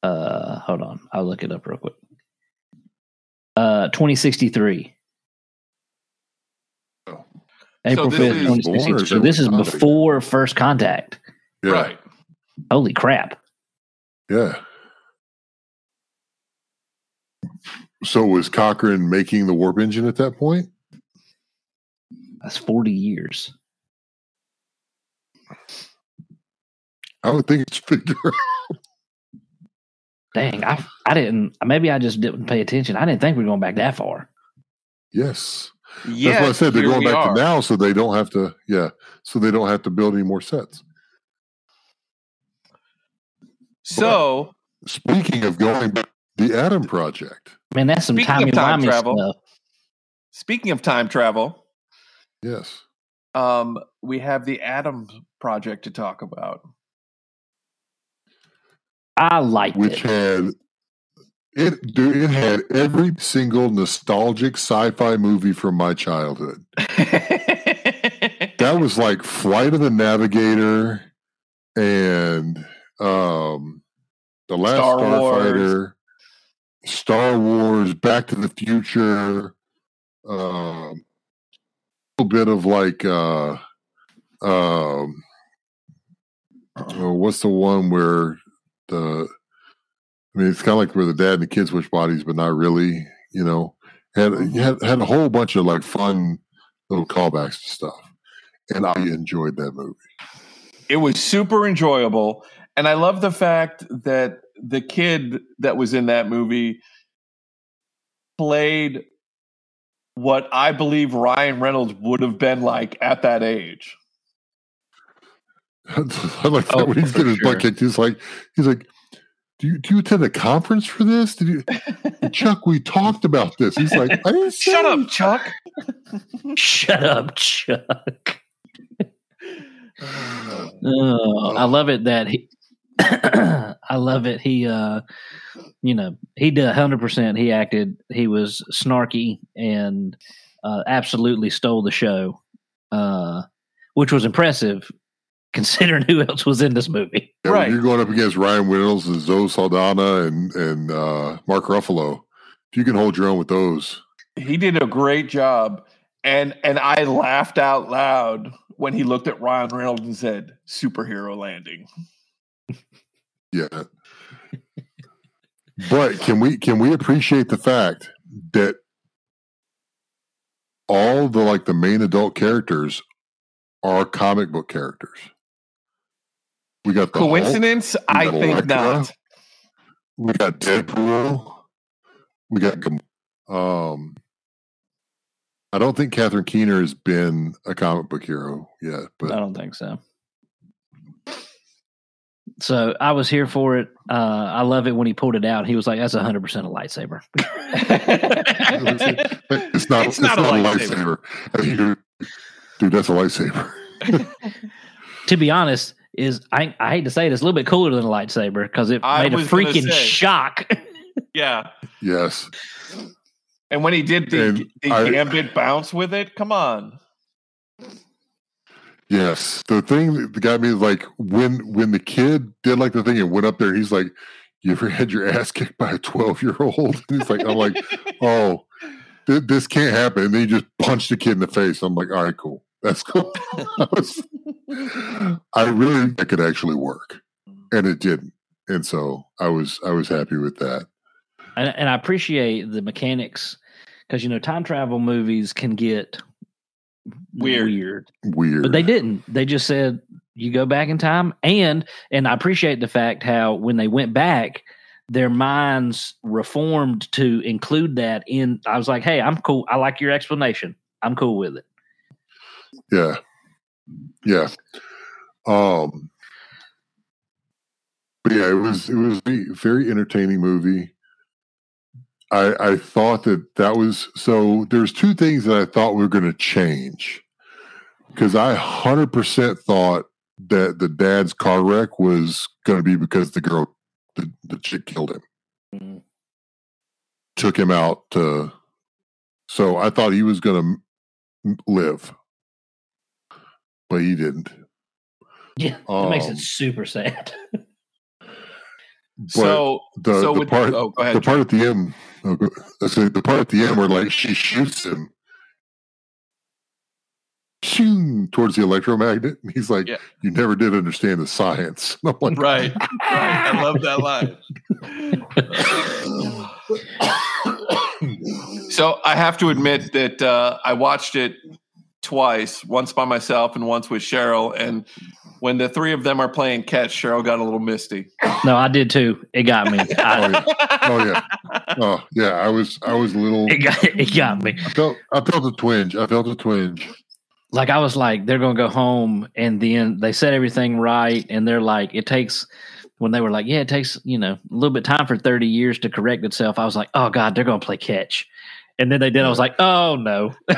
Uh, hold on, I'll look it up real quick. Uh, 2063. April this 5th, is- 2063. So this is contact? before first contact. Yeah. Right. Holy crap. Yeah. So was Cochrane making the warp engine at that point? That's 40 years. I would think it's figure Dang, I I didn't. Maybe I just didn't pay attention. I didn't think we were going back that far. Yes. Yeah. That's what I said. They're going back are. to now so they don't have to, yeah. So they don't have to build any more sets. So Speaking of going back, the Adam Project. Man, that's some Speaking of time travel. stuff. speaking of time travel, Yes. um, we have the Adam project to talk about. I like Which it. had it dude, it had every single nostalgic sci-fi movie from my childhood. That was like Flight of the Navigator and um The Last Star Starfighter, Star Wars, Back to the Future, um a little bit of like uh um oh, what's the one where the I mean it's kind of like where the dad and the kids switch bodies, but not really, you know. Had uh-huh. had had a whole bunch of like fun little callbacks to stuff. And I enjoyed that movie. it was super enjoyable and i love the fact that the kid that was in that movie played what i believe ryan reynolds would have been like at that age I like that Oh, when he's getting his sure. butt kicked. He's like, he's like, you do you attend a conference for this? Did you, Chuck? We talked about this. He's like, I didn't shut say up chuck Shut up, Chuck. Oh, I love it that he. I love it. He, uh, you know, he did hundred percent. He acted. He was snarky and uh, absolutely stole the show, uh, which was impressive considering who else was in this movie. Yeah, Right. You're going up against Ryan Reynolds and Zoe Saldana and and uh, Mark Ruffalo. If you can hold your own with those, he did a great job and and I laughed out loud when he looked at Ryan Reynolds and said, "Superhero landing." Yeah. but can we can we appreciate the fact that all the like the main adult characters are comic book characters? We got the Hulk, Coincidence? I think Elektra. not. we got Deadpool, we got um. I don't think Catherine Keener has been a comic book hero yet, but I don't think so. So I was here for it. Uh, I love it when he pulled it out. He was like, "That's hundred percent a lightsaber." it's not. It's, not, a lightsaber. Dude, Dude, that's a lightsaber. to be honest, is I, I hate to say it, it's a little bit cooler than a lightsaber because it I made a freaking say. shock. yeah. Yes. And when he did the, And the I- gambit bounce with it, come on. Yes, the thing that got me is like when when the kid did like the thing and went up there, he's like, "You ever had your ass kicked by a twelve year old?" He's like, "I'm like, oh, th- this can't happen." And then he just punched the kid in the face. I'm like, "All right, cool, that's cool." I, was, I really think that could actually work, and it didn't, and so I was I was happy with that. and, and I appreciate the mechanics because you know time travel movies can get Weird. weird, Weird, but they didn't. They just said you go back in time, and and I appreciate the fact how when they went back, their minds reformed to include that in. I was like, hey, I'm cool. I like your explanation. I'm cool with it. Yeah. Yeah. Um but yeah, it was it was a very entertaining movie. I I thought that that was so there's two things that I thought were going to change. Cuz I 100% thought that the dad's car wreck was going to be because the girl the, the chick killed him. Mhm. Took him out to so I thought he was going to live. But he didn't. Yeah, it makes Um, it super sad. But so the, so the with part oh, go ahead. the part at the end oh, go- the part at the end where like she shoots him shoo, towards the electromagnet and he's like Yeah. you never did understand the science And I'm like right. right. I love that line. so I have to admit that uh, I watched it twice, once by myself and once with Cheryl. And when the three of them are playing catch, Cheryl got a little misty. no, I did too. It got me. Oh, I, oh yeah oh yeah I was I was a little it got it got me. I felt I felt a twinge I felt a twinge like I was like, they're gonna go home, and then they said everything right, and they're like, it takes. When they were like, yeah, it takes you know a little bit time for thirty years to correct itself. I was like, oh god, they're gonna play catch, and then they did. I was like, oh no,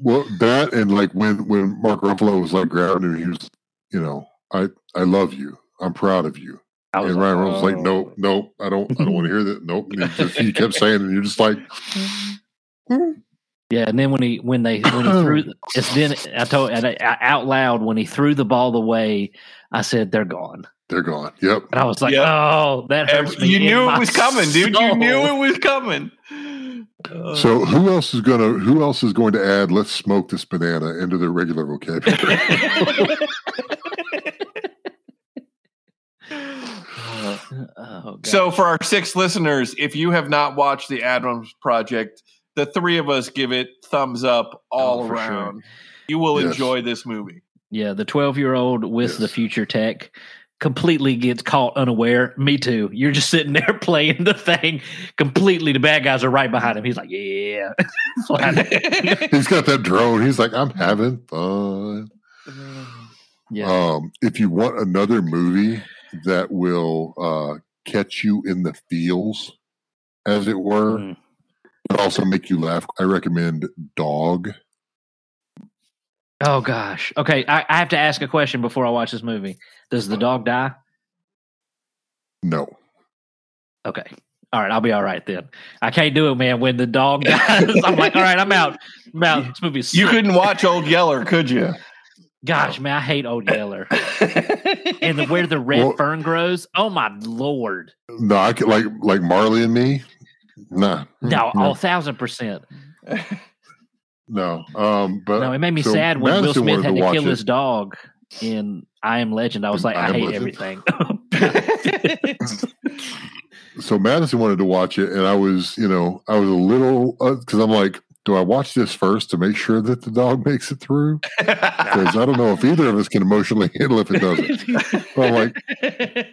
well that and like when when Mark Ruffalo was like grabbing him he was you know I I love you I'm proud of you and Ryan Reynolds was like, oh. nope, nope, I don't, I don't want to hear that. Nope. And he, just, he kept saying, and you're just like, hmm. Yeah, and then when he when they when he threw it's then I told I- out loud when he threw the ball away, I said they're gone, they're gone. Yep. and I was like, Yep. oh, that hurts me. you in knew my it was coming, dude. You knew it was coming. Uh, So who else is gonna, who else is going to add "Let's smoke this banana" into their regular vocabulary? oh, So, for our six listeners, if you have not watched the Adams Project, the three of us give it thumbs up all Oh, for sure. around. You will Yes. enjoy this movie. Yeah, the 12 year old with the future tech completely gets caught unaware. Me too. You're just sitting there playing the thing completely. The bad guys are right behind him. He's like, yeah. He's got that drone. He's like, I'm having fun. yeah. Um, if you want another movie that will uh, catch you in the feels, as it were, Mm. but also make you laugh, I recommend Dog. Oh, gosh. Okay. I, I have to ask a question before I watch this movie. Does the dog die? No. Okay. All right. I'll be all right then. I can't do it, man. When the dog dies, I'm like, all right, I'm out. I'm out. This movie You couldn't watch Old Yeller, could you? Gosh, man, I hate Old Yeller. and the, where the red Well- fern grows. Oh my lord! No, I could like like Marley and me. Nah. No, no. a thousand percent. No, um, but No, it made me so sad when Will Smith had to, watch kill it. his dog in I Am Legend. I was like, I I, hate Legend? everything. so Madison wanted to watch it, and I was, you know, I was a little uh, because I'm like, do I watch this first to make sure that the dog makes it through? Because I don't know if either of us can emotionally handle if it doesn't. But I'm like,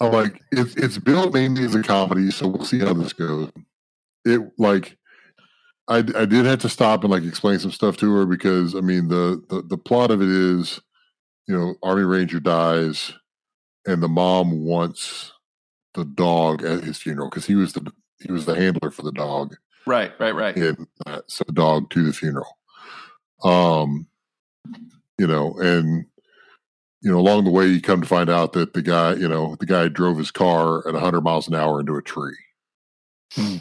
I'm like, it's it's built mainly as a comedy, so we'll see how this goes. It like, I I did have to stop and like explain some stuff to her because I mean the the the plot of it is, you know, Army Ranger dies, and the mom wants the dog at his funeral because he was the he was the handler for the dog right, right, right. and uh, so the dog to the funeral. Um, you know, and you know, along the way, you come to find out that the guy, you know, the guy drove his car at 100 miles an hour into a tree. Hmm.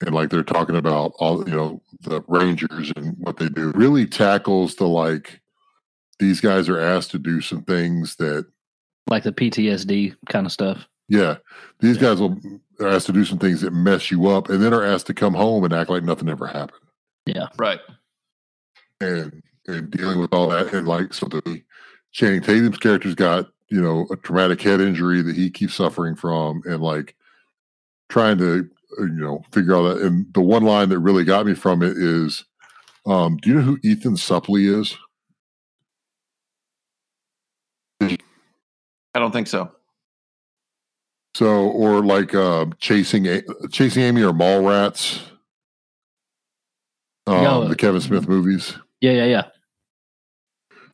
And like they're talking about all, you know, the Rangers and what they do really tackles the like, these guys are asked to do some things that, like the PTSD kind of stuff. yeah, these Yeah. guys will are asked to do some things that mess you up and then are asked to come home and act like nothing ever happened. Yeah. Right. and and dealing with all that and like so the Channing Tatum's character's got you know a traumatic head injury that he keeps suffering from and like trying to uh, you know figure out that and the one line that really got me from it is um do you know who Ethan Suplee is I don't think so. so or like uh chasing A- chasing Amy or Mallrats um Yo, the Kevin Smith movies Yeah, yeah, yeah.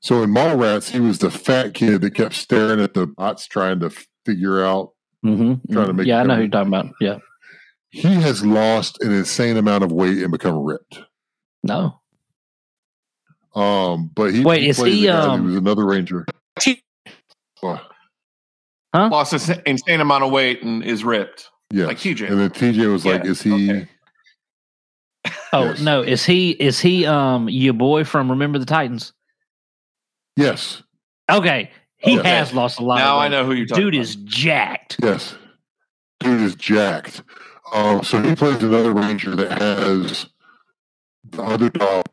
So in Mallrats, he was the fat kid that kept staring at the bots, trying to figure out. Mm-hmm. Trying to make yeah, I know who you're talking about. Yeah. He has lost an insane amount of weight and become ripped. No. Um, but he Wait, is he, the guy um, who was another ranger. Oh, Lost an insane amount of weight and is ripped. yes. Like TJ. And then TJ was like, "Is he?" okay. Oh Yes. no, is he is he um your boy from Remember the Titans? Yes, Okay. He Okay. has lost a lot Now of I know who you're talking Dude about. is jacked. yes. Dude is jacked. Um, so he plays another ranger that has the other dog,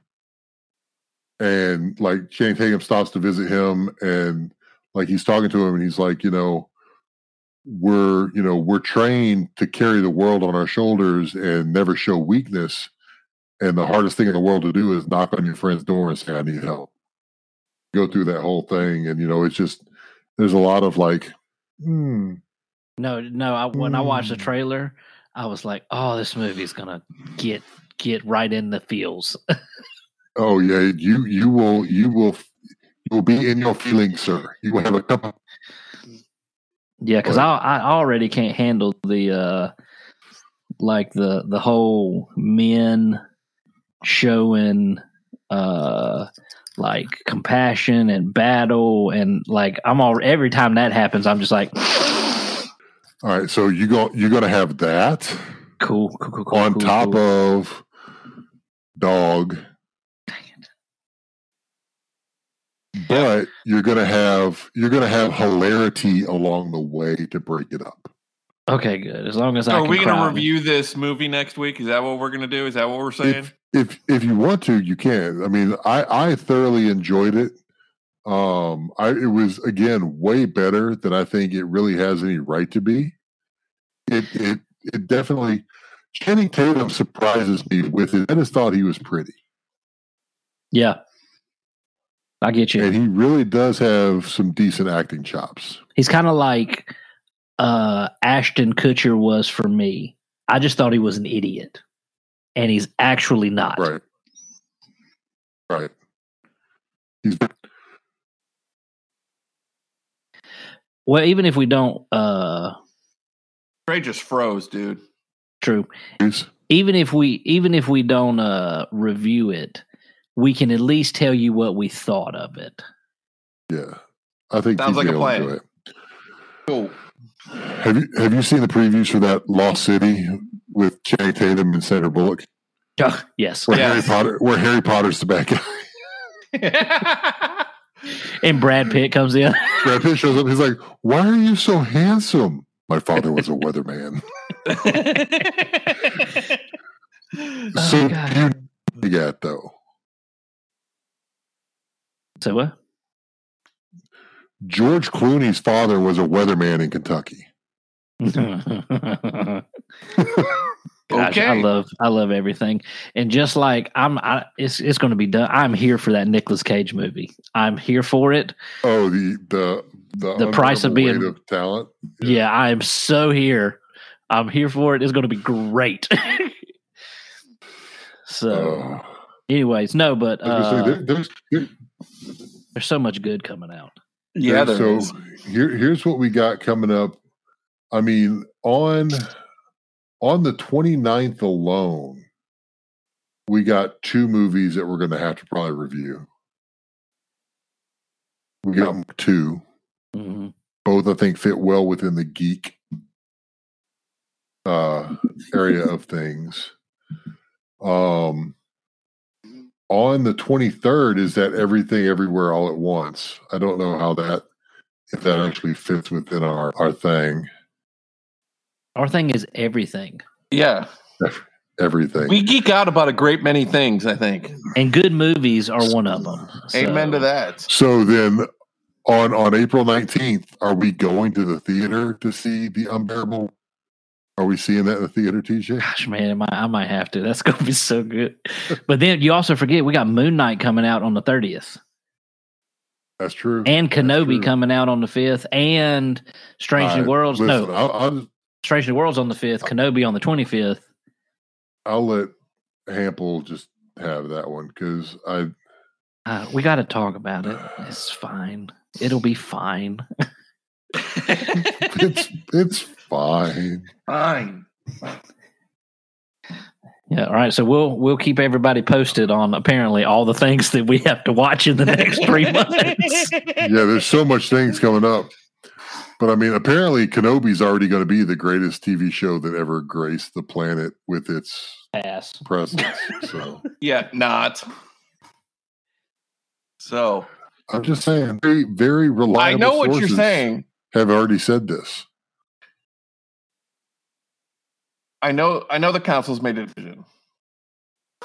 and like Channing Tatum stops to visit him, and like he's talking to him, and he's like, you know, we're you know we're trained to carry the world on our shoulders and never show weakness, and the hardest thing in the world to do is knock on your friend's door and say, "I need help." Go through that whole thing, and you know, it's just there's a lot of like, hmm. No, no. I, when I watched the Mm. trailer, I was like, "Oh, this movie's gonna get get right in the feels." Oh yeah, you you will you will you will be in your feelings, sir. You will have a cup of yeah, because I I already can't handle the uh like the the whole men showing uh like compassion and battle and like I'm all every time that happens, I'm just like, all right. So you go you're gonna have that cool, cool, cool, cool on cool, top cool. of dog. But you're gonna have you're gonna have hilarity along the way to break it up. Okay, good. As long as I are can we going cry. to review this movie next week? Is that what we're going to do? Is that what we're saying? If if if you want to, you can. I mean, I I thoroughly enjoyed it. Um, I it was again way better than I think it really has any right to be. It it it definitely. Channing Tatum surprises me with it. I just thought he was pretty, Yeah. I get you. and he really does have some decent acting chops. He's kind of like uh Ashton Kutcher was for me. I just thought he was an idiot. And he's actually not. Right, right. He's Well, even if we don't uh Trey just froze, dude. true. he's Even if we even if we don't uh review it, we can at least tell you what we thought of it. yeah. I think Sounds like a plan. Cool. Have you have you seen the previews for that Lost City with Channing Tatum and Sandra Bullock? Oh, yes. Where Yes. Harry Potter where Harry Potter's the bad guy. And Brad Pitt comes in. Brad Pitt shows up. He's like, "Why are you so handsome?" My father was a weatherman. So Oh, God. you you got though. So what? George Clooney's father was a weatherman in Kentucky. Gosh, I love I love everything, and just like I'm, I, it's it's going to be done. I'm here for that Nicolas Cage movie. I'm here for it. Oh, the the the, The price of being- weight of talent. Yeah, I am so here. I'm here for it. It's going to be great. so, Uh, anyways, no, but I say, uh, there- there's, there- there's so much good coming out. Yeah, there so is. here here's what we got coming up. I mean, on on the 29th alone, we got two movies that we're going to have to probably review. We got two. Mhm. Both I think fit well within the geek uh area of things. Um on the 23rd is that everything everywhere all at once. I don't know how that if that actually fits within our our thing. Our thing is everything, Yeah. Everything. We geek out about a great many things, I think. and good movies are one of them. Amen to that. so then on on April 19th, are we going to the theater to see the unbearable? Are we seeing that in the theater, TJ? Gosh, man, I might, I might have to. That's going to be so good. But then you also forget we got Moon Knight coming out on the 30th, That's true. and Kenobi true. coming out on the 5th, and Strange New Worlds. listen, no, I'll, I'll Strange New Worlds on the 5th, Kenobi on the 25th. I'll let Hample just have that one because I Uh, we got to talk about it. It's fine. It'll be fine. it's it's fine. Fine. Yeah. All right. So we'll we'll keep everybody posted on apparently all the things that we have to watch in the next three months. Yeah, there's so much things coming up. But I mean, apparently Kenobi's already going to be the greatest TV show that ever graced the planet with its Pass. presence. So Yeah, not. So I'm just saying, very, very reliable. I know what you're saying. Have already said this. I know I know the council's made a decision.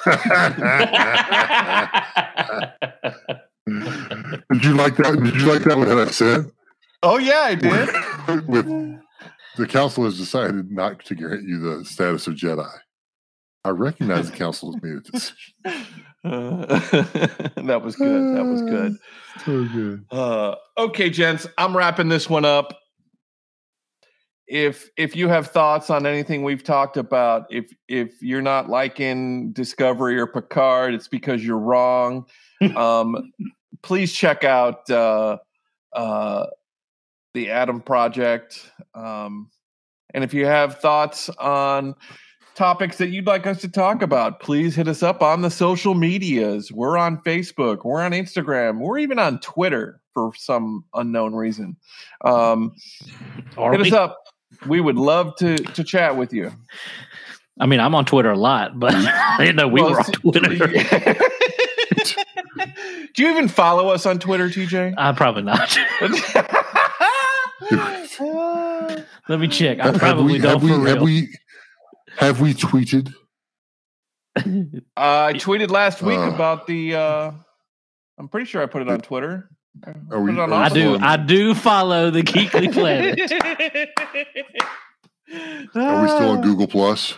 Did you like that? Did you like that one that I said? Oh yeah, I did. With the council has decided not to grant you the status of Jedi. I recognize the council has made a decision. Uh, that was good. That was good. So good. Uh, okay, gents, I'm wrapping this one up. If if you have thoughts on anything we've talked about, if if you're not liking Discovery or Picard, it's because you're wrong. Um, please check out uh, uh, the Adam Project. Um, and if you have thoughts on topics that you'd like us to talk about, please hit us up on the social medias. We're on Facebook, we're on Instagram, we're even on Twitter for some unknown reason. Um, hit us up. We would love to to chat with you. I mean, I'm on Twitter a lot, but I didn't know we Well, were on Twitter. Do you even follow us on Twitter, TJ? I probably not. Let me check. I Have probably we, don't have we, for have we have we tweeted? Uh, I tweeted last week Uh. about the. Uh, I'm pretty sure I put it on Twitter. I Are we- put it on are I do. of I do follow the Geekly Planet. Are we still on Google Plus?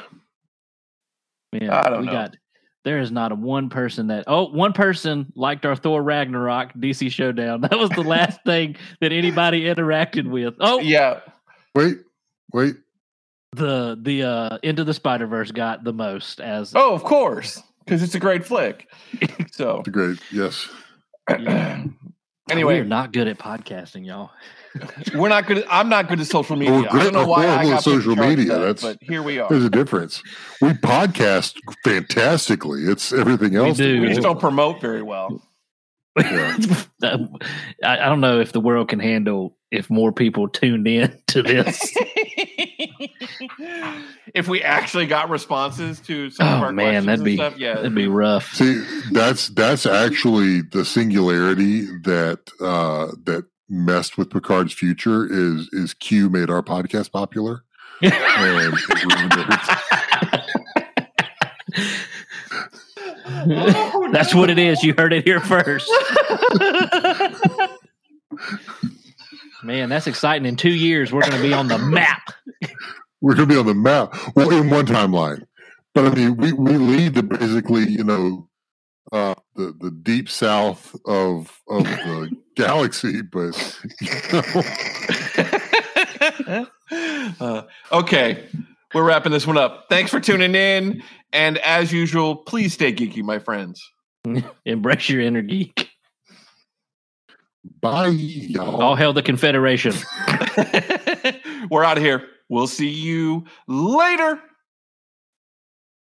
Yeah, I don't we know. got. There is not a one person that. Oh, one person liked our Thor Ragnarok DC Showdown. That was the last thing that anybody interacted with. Oh, Yeah. Wait, wait. the the uh Into the Spider Verse got the most as. Oh, of course, because it's a great flick. So It's a great yes. Yeah. Anyway, we're not good at podcasting, y'all. we're not good. I'm not good at social media. We're I don't know why I got at social media. that, That's- but here we are. There's a difference. We podcast fantastically. It's everything else. We, do. We just do. don't promote very well. Yeah. I, I don't know if the world can handle if more people tuned in to this. if we actually got responses to some of oh our man, questions that'd and be stuff, yeah, that'd be rough. See, that's that's actually the singularity that uh that messed with Picard's future is is Q made our podcast popular. And it ruined it. That's what it is. You heard it here first. Man, that's exciting. In two years, we're going to be on the map. We're going to be on the map. Well, in one timeline, but I mean, we, we lead the basically, you know, uh, the the deep south of of the galaxy, but you know, Uh, okay, we're wrapping this one up. Thanks for tuning in, and as usual, please stay geeky, my friends. Embrace your inner geek. Bye, y'all. All hail the Confederation. we're out of here. We'll see you later.